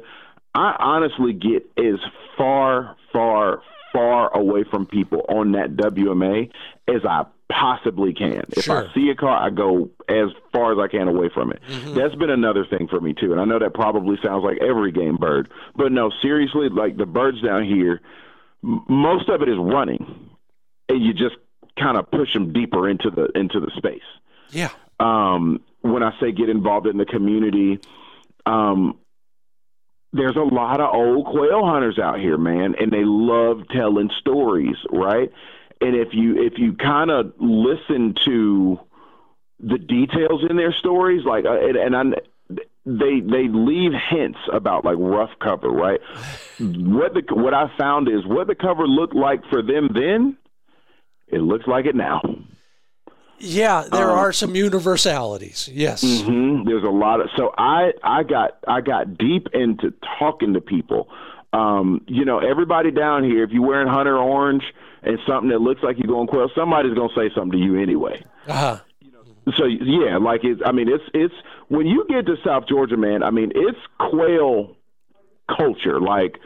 I honestly get as far, far, far away from people on that WMA as I possibly can. If Sure. I see a car, I go as far as I can away from it. That's been another thing for me too. And I know that probably sounds like every game bird, but no, seriously, like the birds down here, m- most of it is running, and you just kind of push them deeper into the into the space Yeah. um, when I say get involved in the community, um, there's a lot of old quail hunters out here, man, and they love telling stories, right? And if you if you kind of listen to the details in their stories, like uh, and, and I, they they leave hints about like rough cover, right? what the what I found is what the cover looked like for them then, it looks like it now. Yeah, there Um, are some universalities. Yes. mm-hmm, There's a lot of so I I got I got deep into talking to people. Um, you know, everybody down here, if you're wearing hunter orange and something that looks like you're going quail, somebody's gonna say something to you anyway. Uh-huh. So yeah, like it's I mean it's it's when you get to South Georgia, man. I mean it's quail culture. Like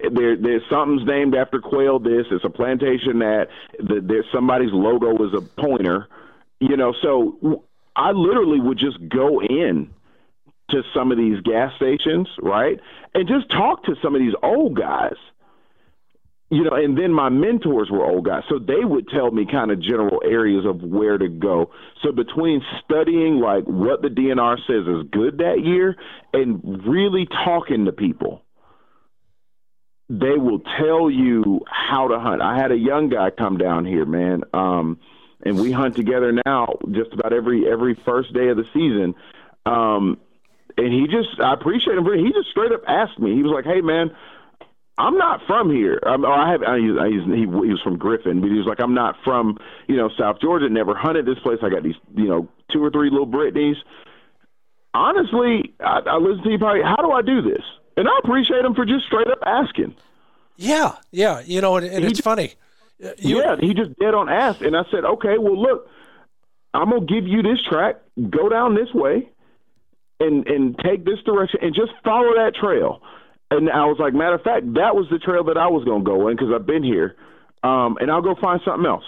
there there's something's named after quail. This it's a plantation that the, there's somebody's logo is a pointer. You know, so I literally would just go in to some of these gas stations, right, and just talk to some of these old guys. You know, and then my mentors were old guys, so they would tell me kind of general areas of where to go. So between studying like what the DNR says is good that year and really talking to people, they will tell you how to hunt. I had a young guy come down here, man, um, and we hunt together now just about every every first day of the season. Um, and he just, I appreciate him. He just straight up asked me. He was like, "Hey, man." I'm not from here. Um, I have. I, I, he, he was from Griffin, but he was like, I'm not from you know South Georgia. Never hunted this place. I got these you know two or three little Brittanys. Honestly, I, I listen to you probably. How do I do this? And I appreciate him for just straight up asking. Yeah, yeah. You know, and, and it's just, funny. Uh, you, yeah, he just dead on asked, and I said, okay, well, look, I'm gonna give you this track. Go down this way, and and take this direction, and just follow that trail and I was like, matter of fact, that was the trail that I was going to go in because I've been here, um, and I'll go find something else.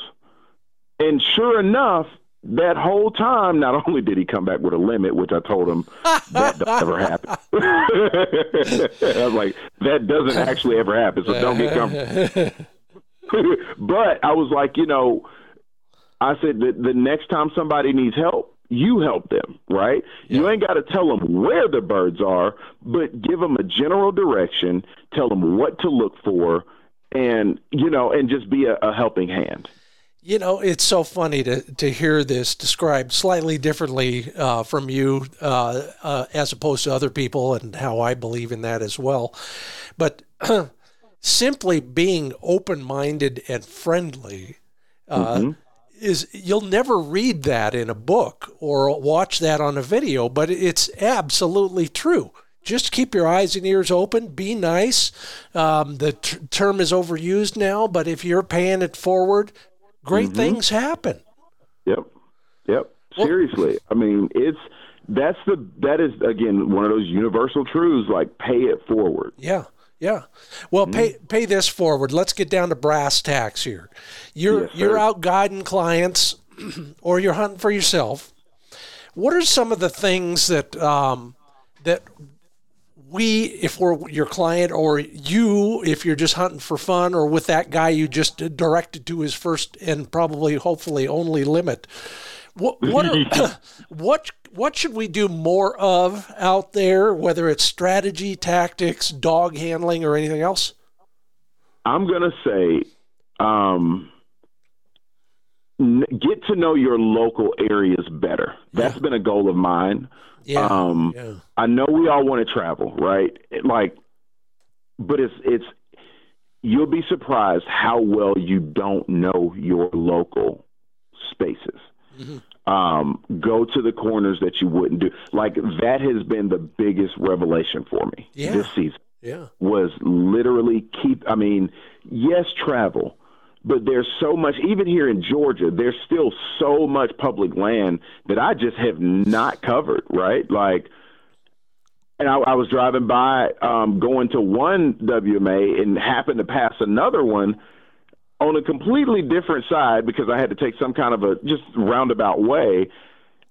And sure enough, that whole time, not <laughs> only did he come back with a limit, which I told him that never happen. <laughs> I was like, that doesn't actually ever happen, so don't get comfortable. <laughs> but I was like, you know, I said that the next time somebody needs help, you help them, right? Yeah. You ain't got to tell them where the birds are, but give them a general direction, tell them what to look for, and you know, and just be a, a helping hand. You know, it's so funny to, to hear this described slightly differently uh, from you uh, uh, as opposed to other people, and how I believe in that as well. But <clears throat> simply being open minded and friendly. Uh, mm-hmm is you'll never read that in a book or watch that on a video, but it's absolutely true. Just keep your eyes and ears open. Be nice. Um, the t- term is overused now, but if you're paying it forward, great mm-hmm. things happen. Yep. Yep. Well, Seriously, I mean, it's that's the that is again one of those universal truths. Like pay it forward. Yeah. Yeah. Well, mm pay pay this forward. Let's get down to brass tacks here. You're yes, you're out guiding clients, <clears throat> or you're hunting for yourself. What are some of the things that um, that we, if we're your client, or you, if you're just hunting for fun, or with that guy you just directed to his first and probably, hopefully, only limit. What what <laughs> are, <clears throat> what what should we do more of out there, whether it's strategy, tactics, dog handling, or anything else? I'm going to say um, get to know your local areas better. That's yeah. been a goal of mine. Yeah. Um, yeah. I know we all want to travel, right? Like, but it's it's you'll be surprised how well you don't know your local spaces. Mm-hmm um, go to the corners that you wouldn't do. Like that has been the biggest revelation for me yeah. this season. Yeah. Was literally keep I mean, yes, travel, but there's so much even here in Georgia, there's still so much public land that I just have not covered, right? Like and I, I was driving by um, going to one WMA and happened to pass another one on a completely different side because I had to take some kind of a just roundabout way.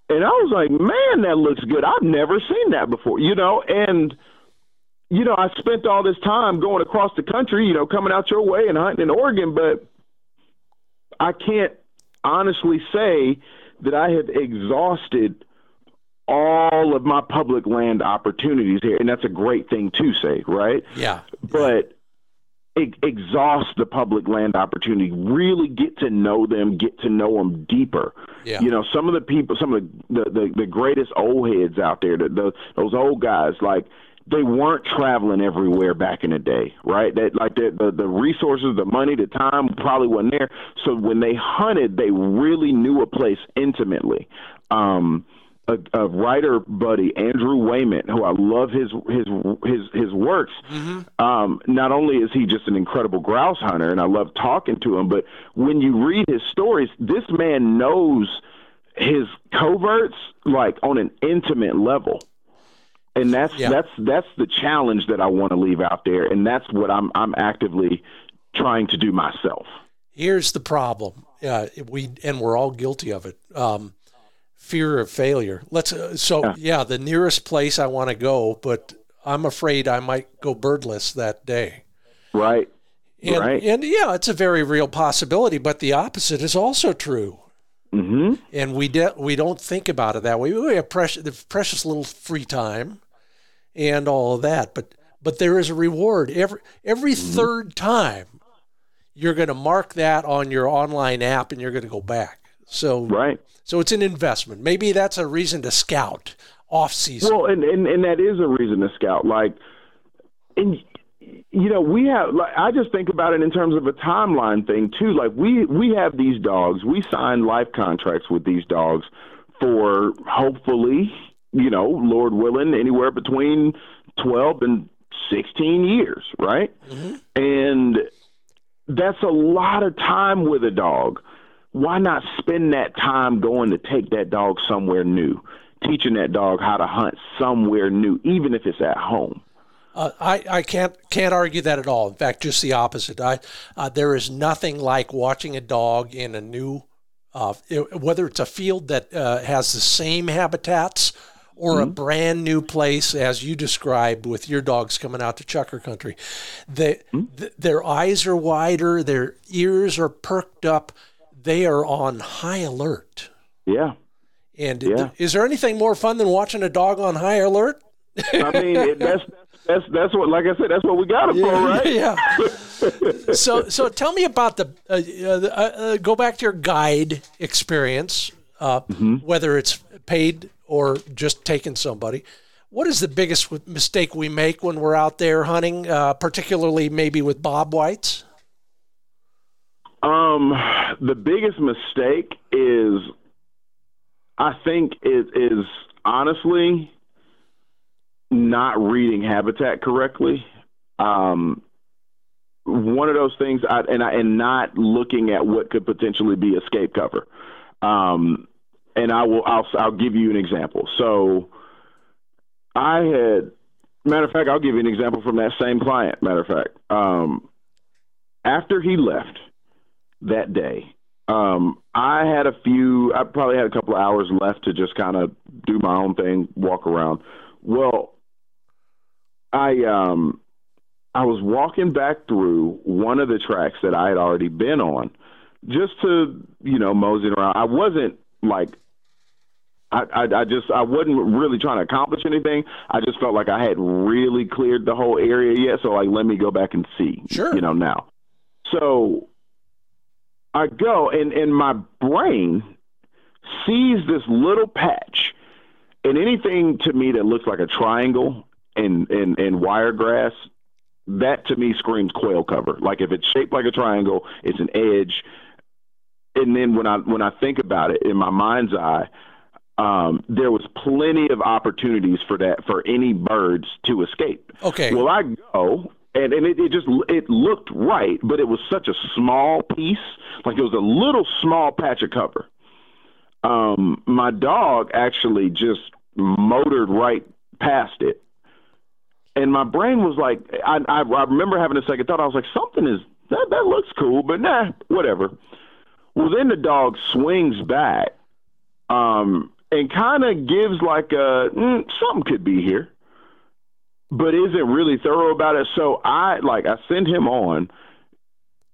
And I was like, man, that looks good. I've never seen that before, you know, and you know, I spent all this time going across the country, you know, coming out your way and hunting in Oregon, but I can't honestly say that I have exhausted all of my public land opportunities here. And that's a great thing to say, right? Yeah. But exhaust the public land opportunity. Really get to know them, get to know them deeper. Yeah. You know, some of the people, some of the the, the, the greatest old heads out there, the, the those old guys, like they weren't traveling everywhere back in the day, right? That like the, the the resources, the money, the time probably wasn't there. So when they hunted, they really knew a place intimately. Um, a, a, writer buddy, Andrew Wayman, who I love his his his his works. Mm-hmm. Um, not only is he just an incredible grouse hunter, and I love talking to him, but when you read his stories, this man knows his coverts like on an intimate level. And that's yeah. that's that's the challenge that I want to leave out there, and that's what I'm I'm actively trying to do myself. Here's the problem. Uh, we and we're all guilty of it. Um, fear of failure. Let's uh, so yeah. yeah, the nearest place I want to go, but I'm afraid I might go birdless that day. Right. And, Right. and yeah, it's a very real possibility, but the opposite is also true. Mm-hmm. And we de- we don't think about it that way. We have precious, the precious little free time and all of that, but but there is a reward every every third time. You're going to mark that on your online app, and you're going to go back. So Right. so it's an investment. Maybe that's a reason to scout off season. Well, and, and and that is a reason to scout. Like, and you know, we have. Like, I just think about it in terms of a timeline thing too. Like, we we have these dogs. We sign life contracts with these dogs for hopefully, you know, Lord willing, anywhere between twelve and sixteen years, right? Mm-hmm. And that's a lot of time with a dog. Why not spend that time going to take that dog somewhere new, teaching that dog how to hunt somewhere new, even if it's at home? Uh, I, I can't can't argue that at all. In fact, just the opposite. I uh, there is nothing like watching a dog in a new, uh, whether it's a field that uh, has the same habitats or a brand new place, as you described with your dogs coming out to Chukar Country. They, th- their eyes are wider, their ears are perked up, they are on high alert. Yeah. And Yeah. th- is there anything more fun than watching a dog on high alert? I mean, it, that's that's that's what, like I said, that's what we got it for, right? Yeah. <laughs> so, so tell me about the. Uh, uh, uh, uh, go back to your guide experience, uh, Mm-hmm. whether it's paid or just taking somebody. What is the biggest mistake we make when we're out there hunting, uh, particularly maybe with bobwhites? Um, the biggest mistake is, I think, it is honestly not reading habitat correctly. Um, one of those things, I, and I, and not looking at what could potentially be escape cover. Um, and I will, I'll, I'll give you an example. So, I had, matter of fact, I'll give you an example from that same client. Matter of fact, um, after he left that day, um, I had a few, I probably had a couple of hours left to just kind of do my own thing, walk around. Well, I, um, I was walking back through one of the tracks that I had already been on just to, you know, mosey around. I wasn't like, I, I, I just, I wasn't really trying to accomplish anything. I just felt like I had really cleared the whole area yet. So, like, let me go back and see, Sure. you know, now. So I go, and, and my brain sees this little patch, and anything to me that looks like a triangle and, and, and wiregrass, that to me screams quail cover. Like if it's shaped like a triangle, it's an edge. And then when I when I think about it in my mind's eye, um, there was plenty of opportunities for that for any birds to escape. Okay. Well, I go and and it, it just it looked right, but it was such a small piece, like it was a little small patch of cover. Um, my dog actually just motored right past it, and my brain was like, I, I I remember having a second thought. I was like, something is that that looks cool, but nah, whatever. Well, then the dog swings back, um, and kind of gives like a mm, something could be here but isn't really thorough about it. So I like I send him on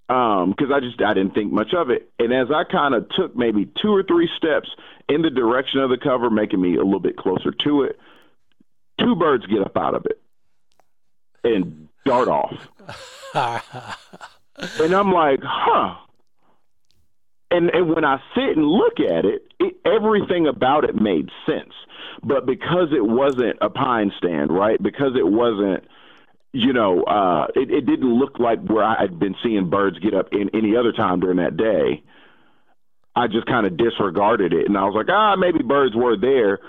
um because I just I didn't think much of it. And as I kind of took maybe two or three steps in the direction of the cover, making me a little bit closer to it, two birds get up out of it and dart off. <laughs> and I'm like, huh. And and when I sit and look at it, it, everything about it made sense. But because it wasn't a pine stand, right? Because it wasn't, you know, uh, it, it didn't look like where I had been seeing birds get up in any other time during that day. I just kind of disregarded it, and I was like, ah, maybe birds were there.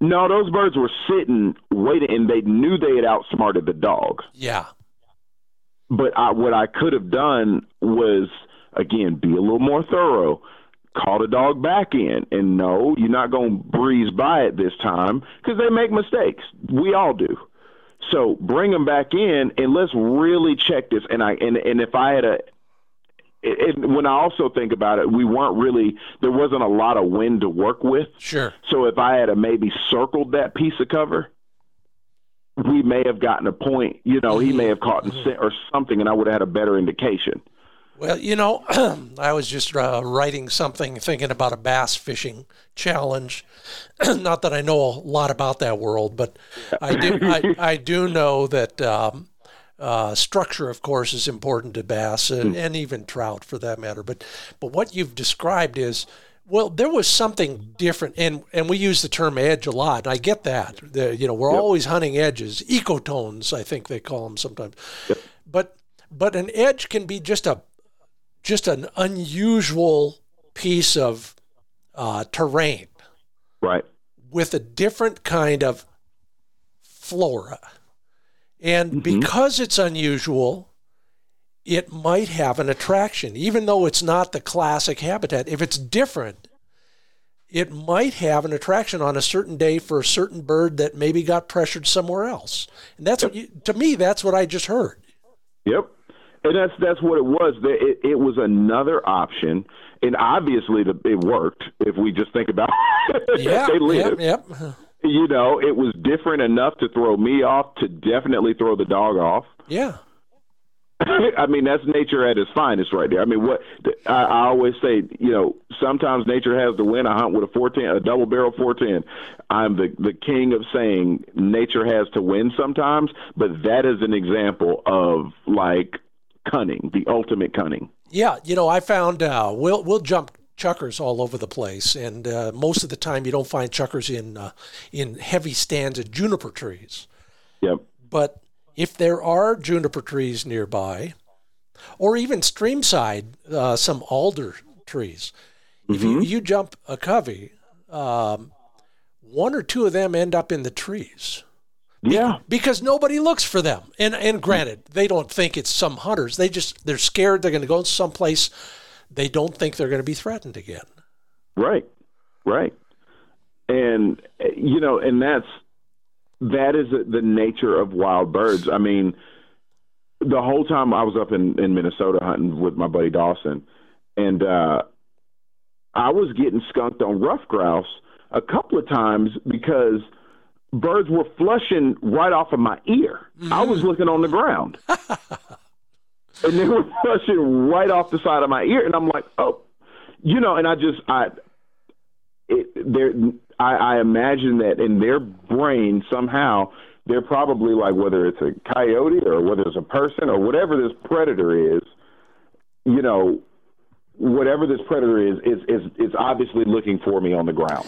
No, those birds were sitting, waiting, and they knew they had outsmarted the dog yeah. but I, what I could have done was again be a little more thorough. Call the dog back in, and no, you're not going to breeze by it this time because they make mistakes. We all do. So bring them back in, and let's really check this. And I and and if I had a it, it, when I also think about it, we weren't really there wasn't a lot of wind to work with. Sure. So if I had a maybe circled that piece of cover, we may have gotten a point. You know, he may have caught Mm-hmm. scent or something, and I would have had a better indication. Well, you know, <clears throat> I was just uh, writing something thinking about a bass fishing challenge. <clears throat> Not that I know a lot about that world, but I do. <laughs> I, I do know that um, uh, structure, of course, is important to bass and, and even trout, for that matter. But but what you've described is. Well, there was something different, and, and we use the term edge a lot. And I get that. The, you know, we're always hunting edges, ecotones, I think they call them sometimes. But but an edge can be just a just an unusual piece of uh, terrain Right. with a different kind of flora. And because it's unusual, it might have an attraction, even though it's not the classic habitat. If it's different, it might have an attraction on a certain day for a certain bird that maybe got pressured somewhere else. And that's what you, to me, that's what I just heard. Yep. And that's that's what it was. It, it was another option, and obviously the, it worked. If we just think about <laughs> Yeah, they live, yep, yep, you know, it was different enough to throw me off, to definitely throw the dog off. yeah. <laughs> I mean, that's nature at its finest, right there. I mean, what I, I always say, you know, sometimes nature has to win. I hunt with a four ten, a double barrel four ten. I'm the the king of saying nature has to win sometimes, but that is an example of like cunning, the ultimate cunning. Yeah, you know, I found uh, we'll we'll jump chukars all over the place, and uh, most of the time you don't find chukars in uh, in heavy stands of juniper trees. Yep. But if there are juniper trees nearby, or even streamside, uh, some alder trees, if you, you jump a covey, um, one or two of them end up in the trees Yeah. because nobody looks for them. And and granted, they don't think it's some hunters. They just they're scared they're going to go someplace they don't think they're going to be threatened again. Right, right, and you know, and that's that is the nature of wild birds. I mean, the whole time I was up in in Minnesota hunting with my buddy Dawson, and uh, I was getting skunked on ruffed grouse a couple of times because birds were flushing right off of my ear. I was mm-hmm. looking on the ground. <laughs> and they were flushing right off the side of my ear, and I'm like, oh, you know, and I just I, it, there, I, I imagine that in their brain somehow they're probably like whether it's a coyote or whether it's a person or whatever this predator is, you know, whatever this predator is is is, is obviously looking for me on the ground.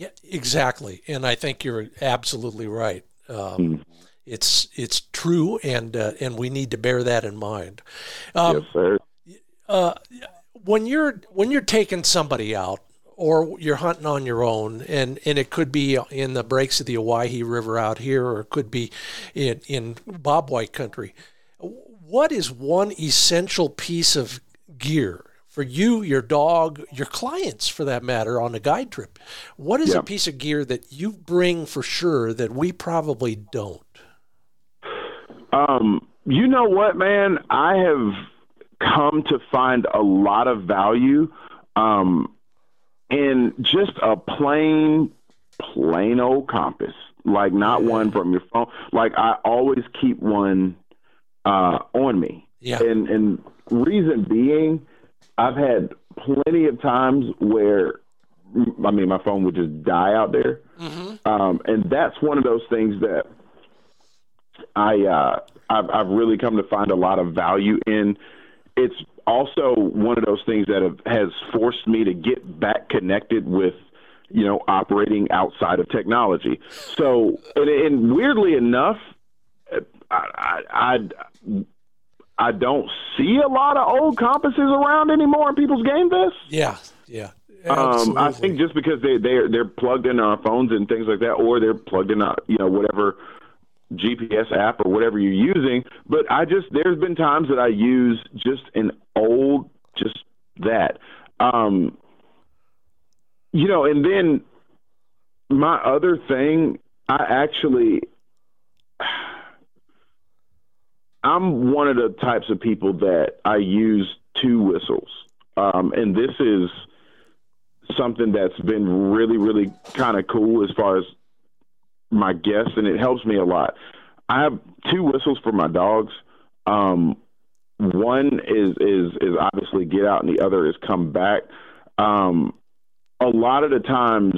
Yeah, exactly. And I think you're absolutely right. Um, It's it's true, and uh, and we need to bear that in mind. Um, yes, sir. when you're when you're taking somebody out or you're hunting on your own and and it could be in the breaks of the Owyhee River out here or it could be in in bobwhite country what is one essential piece of gear for you your dog your clients for that matter on a guide trip what is Yeah. a piece of gear that you bring for sure that we probably don't Um, you know what, man? I have come to find a lot of value um, in just a plain, plain old compass. Like not one from your phone. Like I always keep one uh, on me. Yeah. And and reason being, I've had plenty of times where I mean my phone would just die out there, um, and that's one of those things that I uh, I've, I've really come to find a lot of value in. It's also one of those things that have, has forced me to get back connected with, you know, operating outside of technology. So, and, and weirdly enough, I, I, I I don't see a lot of old compasses around anymore in people's game vests. yeah yeah Um, I think just because they they're they're plugged in our phones and things like that, or they're plugged in, uh, you know, whatever GPS app or whatever you're using. But I just there's been times that I use just an old, just that, um, you know, and then my other thing, I actually. I'm one of the types of people that I use two whistles. Um, and this is something that's been really, really kind of cool as far as my guests, and it helps me a lot. I have two whistles for my dogs. Um, one is is is obviously get out, and the other is come back. Um, a lot of the times,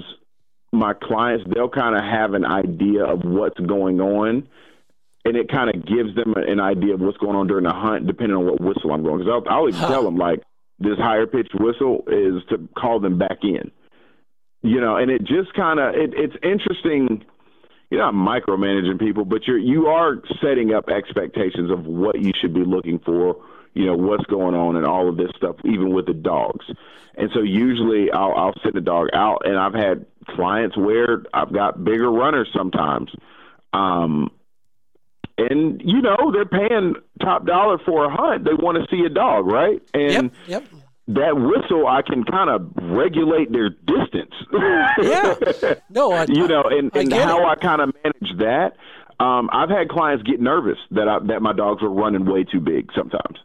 my clients they'll kind of have an idea of what's going on, and it kind of gives them an idea of what's going on during the hunt, depending on what whistle I'm going. Because I'll, I'll even huh. tell them like this higher pitched whistle is to call them back in. You know, and it just kind of it, it's interesting. You're not micromanaging people, but you're you are setting up expectations of what you should be looking for. You know what's going on and all of this stuff, even with the dogs. And so usually I'll I'll send the dog out, and I've had clients where I've got bigger runners sometimes. Um, and you know they're paying top dollar for a hunt. They want to see a dog, right? And yep, yep. that whistle, I can kind of regulate their distance. yeah, <laughs> no, I, you know, and, and I how it. I kind of manage that. Um, I've had clients get nervous that I, that my dogs were running way too big sometimes.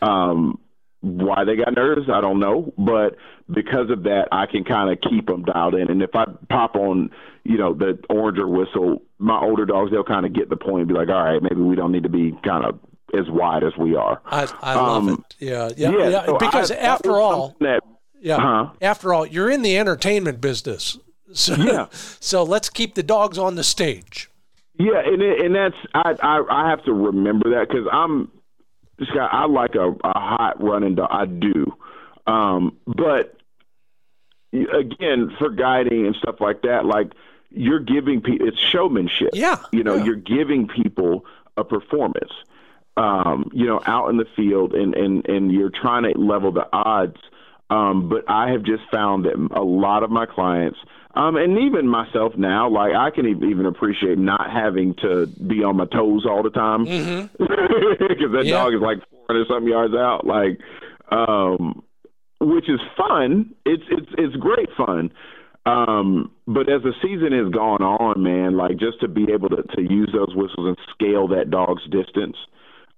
Um, why they got nervous, I don't know, but because of that, I can kind of keep them dialed in. And if I pop on, you know, the orange or whistle, my older dogs, they'll kind of get the point and be like, all right, maybe we don't need to be kind of as wide as we are. I, I um, love it. Yeah, yeah, yeah. yeah. So because I, after all, that, yeah, uh-huh. after all, you're in the entertainment business, <laughs> so yeah. so let's keep the dogs on the stage. Yeah, and it, and that's I, I I have to remember that because I'm this guy. I like a, a hot running dog. I do, um, but again for guiding and stuff like that, like you're giving people it's showmanship. Yeah, you know, yeah. you're giving people a performance. Um, you know, out in the field, and and and you're trying to level the odds. Um, but I have just found that a lot of my clients, um, and even myself now, like I can even appreciate not having to be on my toes all the time because mm-hmm. <laughs> that yeah. dog is like 400 something yards out. Like, um, which is fun. It's it's it's great fun. Um, but as the season has gone on, man, like just to be able to, to use those whistles and scale that dog's distance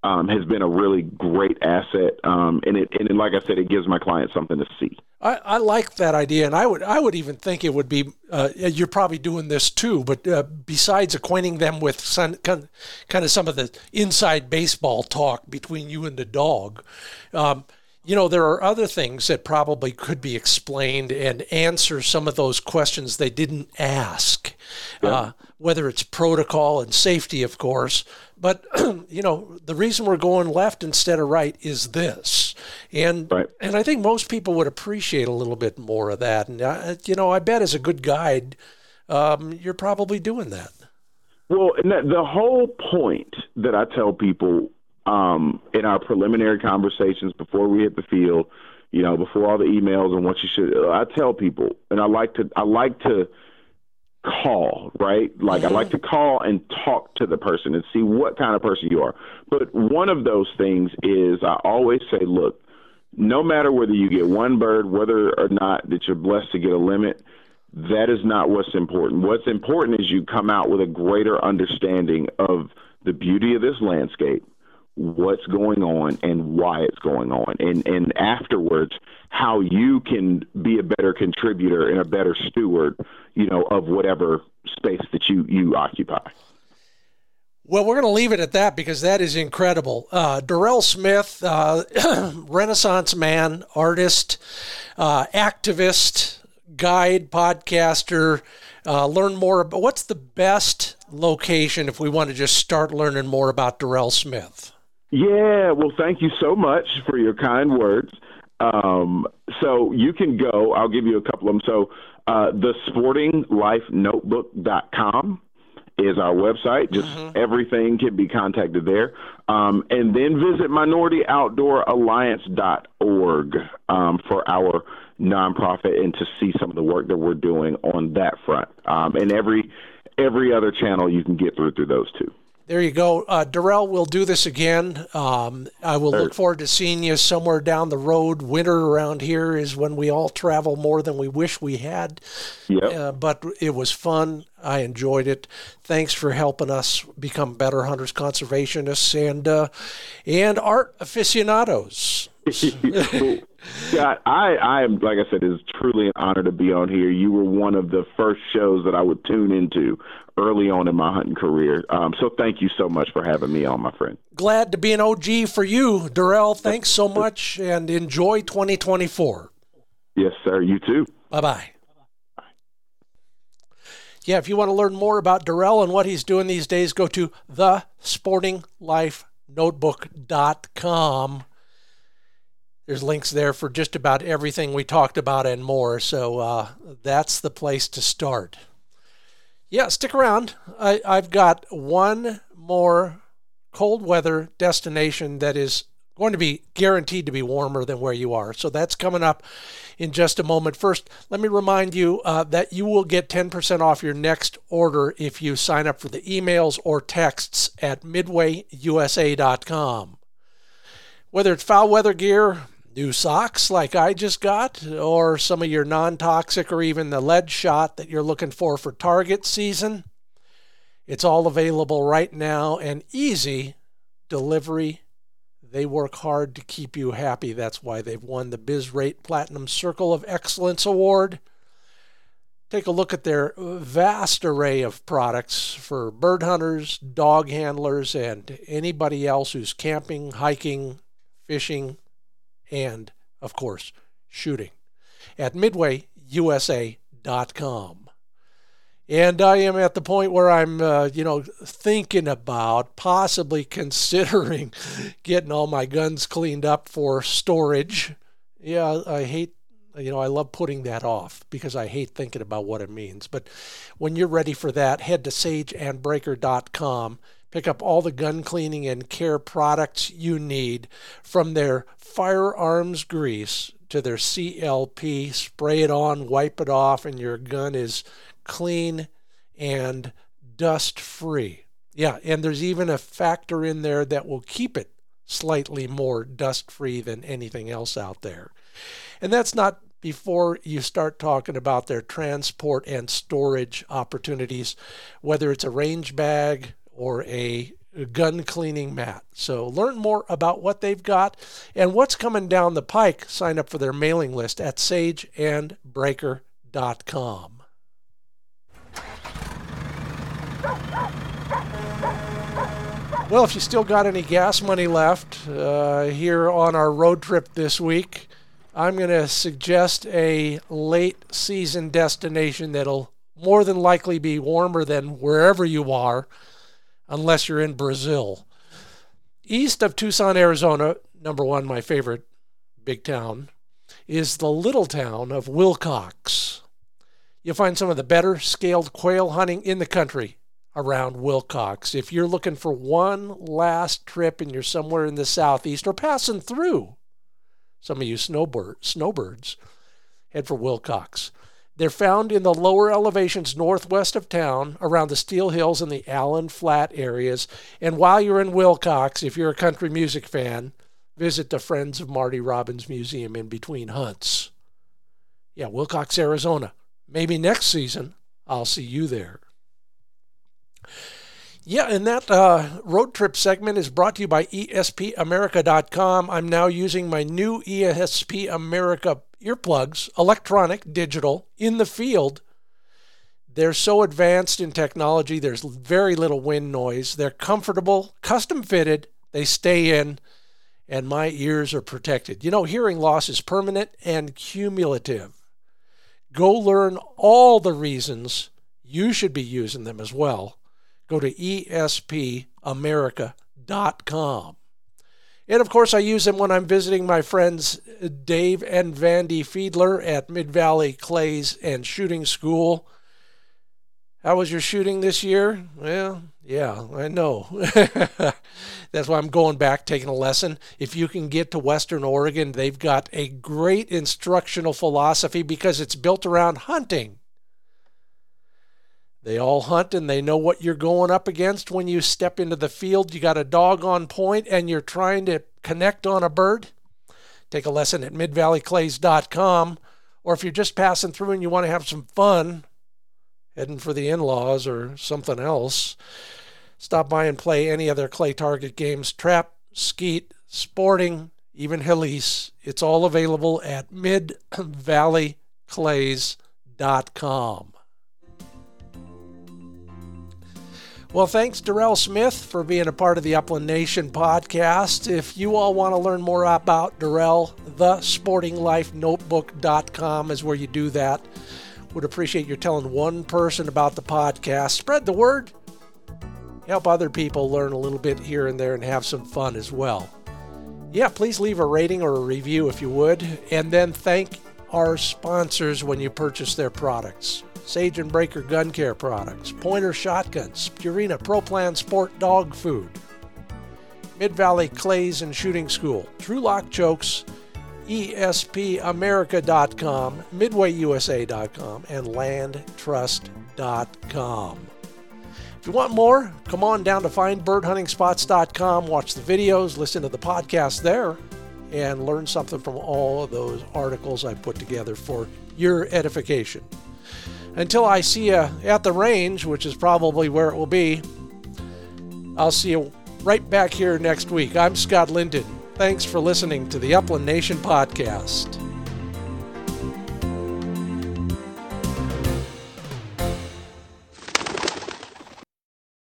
um, has been a really great asset. Um, and it and like I said, it gives my clients something to see. I, I like that idea, and I would I would even think it would be uh, you're probably doing this too. But uh, besides acquainting them with some, kind of some of the inside baseball talk between you and the dog. Um, you know, there are other things that probably could be explained and answer some of those questions they didn't ask, yeah. uh, whether it's protocol and safety, of course. But, <clears throat> you know, the reason we're going left instead of right is this. And, right. and I think most people would appreciate a little bit more of that. And, uh, you know, I bet as a good guide, um, you're probably doing that. Well, the whole point that I tell people um, in our preliminary conversations before we hit the field, you know, before all the emails and what you should. I tell people, and I like to, I like to call, right? Like. I like to call and talk to the person and see what kind of person you are. But one of those things is I always say, look, no matter whether you get one bird, whether or not that you're blessed to get a limit, that is not what's important. What's important is you come out with a greater understanding of the beauty of this landscape, what's going on and why it's going on and and afterwards how you can be a better contributor and a better steward you know of whatever space that you you occupy well, we're going to leave it at that because that is incredible. Uh, Durrell Smith, uh, <clears throat> Renaissance man, artist, uh, activist, guide, podcaster. Uh, learn more about what's the best location if we want to just start learning more about Durrell Smith. Yeah, well, thank you so much for your kind words. Um, so you can go, I'll give you a couple of them. So, uh, the sportinglifenotebook.com is our website. Just mm-hmm. everything can be contacted there. Um, and then visit minorityOutdoorAlliance.org um, for our nonprofit and to see some of the work that we're doing on that front. Um, and every every other channel you can get through through those two. There you go. Uh, Durrell, we'll do this again. Um, I will look forward to seeing you somewhere down the road. Winter around here is when we all travel more than we wish we had. Yep. Uh, but it was fun. I enjoyed it. Thanks for helping us become better hunters, conservationists, and uh, and art aficionados. <laughs> <laughs> Scott, I, I am like I said, it's truly an honor to be on here. You were one of the first shows that I would tune into early on in my hunting career. Um, so thank you so much for having me on, my friend. Glad to be an OG for you, Durrell. Thanks so much, and enjoy 2024. Yes, sir. You too. Bye bye. Yeah, if you want to learn more about Durrell and what he's doing these days, go to thesportinglifenotebook.com. There's links there for just about everything we talked about and more. So uh, that's the place to start. Yeah, stick around. I, I've got one more cold weather destination that is going to be guaranteed to be warmer than where you are. So that's coming up in just a moment. First, let me remind you uh, that you will get 10% off your next order if you sign up for the emails or texts at midwayusa.com. Whether it's foul weather gear, new socks like I just got, or some of your non toxic or even the lead shot that you're looking for for target season, it's all available right now and easy delivery they work hard to keep you happy. That's why they've won the BizRate Platinum Circle of Excellence Award. Take a look at their vast array of products for bird hunters, dog handlers, and anybody else who's camping, hiking, fishing, and, of course, shooting at midwayusa.com. And I am at the point where I'm, uh, you know, thinking about possibly <laughs> considering getting all my guns cleaned up for storage. Yeah, I hate, you know, I love putting that off because I hate thinking about what it means. But when you're ready for that, head to sageandbraker.com. Pick up all the gun cleaning and care products you need from their firearms grease to their CLP. Spray it on, wipe it off, and your gun is clean and dust free. Yeah, and there's even a factor in there that will keep it slightly more dust free than anything else out there. And that's not before you start talking about their transport and storage opportunities, whether it's a range bag or a gun cleaning mat. So learn more about what they've got and what's coming down the pike. Sign up for their mailing list at sageandbraker.com. Well, if you still got any gas money left uh, here on our road trip this week, I'm going to suggest a late season destination that'll more than likely be warmer than wherever you are, unless you're in Brazil. East of Tucson, Arizona, number one, my favorite big town, is the little town of Willcox. You'll find some of the better scaled quail hunting in the country around Willcox. If you're looking for one last trip and you're somewhere in the southeast or passing through, some of you snowbird, snowbirds, head for Willcox. They're found in the lower elevations northwest of town, around the Steel Hills and the Allen Flat areas. And while you're in Willcox, if you're a country music fan, visit the Friends of Marty Robbins Museum in between hunts. Yeah, Willcox, Arizona. Maybe next season I'll see you there. Yeah, and that uh, road trip segment is brought to you by ESPAmerica.com. I'm now using my new ESP America earplugs, electronic, digital, in the field. They're so advanced in technology, there's very little wind noise. They're comfortable, custom fitted, they stay in, and my ears are protected. You know, hearing loss is permanent and cumulative. Go learn all the reasons you should be using them as well go to espamerica.com. And of course, I use them when I'm visiting my friends uh, Dave and Vandy Fiedler at Mid Valley Clays and Shooting School. How was your shooting this year? Well, yeah, I know. <laughs> That's why I'm going back, taking a lesson. If you can get to Western Oregon, they've got a great instructional philosophy because it's built around hunting. They all hunt and they know what you're going up against when you step into the field. You got a dog on point and you're trying to connect on a bird. Take a lesson at midvalleyclays.com. Or if you're just passing through and you want to have some fun, heading for the in laws or something else, stop by and play any of their clay target games trap, skeet, sporting, even Helice. It's all available at midvalleyclays.com. Well, thanks, Durrell Smith, for being a part of the Upland Nation podcast. If you all want to learn more about Durrell, thesportinglifenotebook.com is where you do that. Would appreciate you telling one person about the podcast. Spread the word. Help other people learn a little bit here and there and have some fun as well. Yeah, please leave a rating or a review if you would. And then thank our sponsors when you purchase their products. Sage and Braker Gun Care products, Pointer Shotguns, Purina Pro Plan Sport Dog Food, Mid Valley Clays and Shooting School, Trulock Chokes, ESPAmerica.com, MidwayUSA.com, and LandTrust.com. If you want more, come on down to findbirdhuntingspots.com, watch the videos, listen to the podcast there, and learn something from all of those articles I put together for your edification. Until I see you at the range, which is probably where it will be, I'll see you right back here next week. I'm Scott Linden. Thanks for listening to the Upland Nation podcast.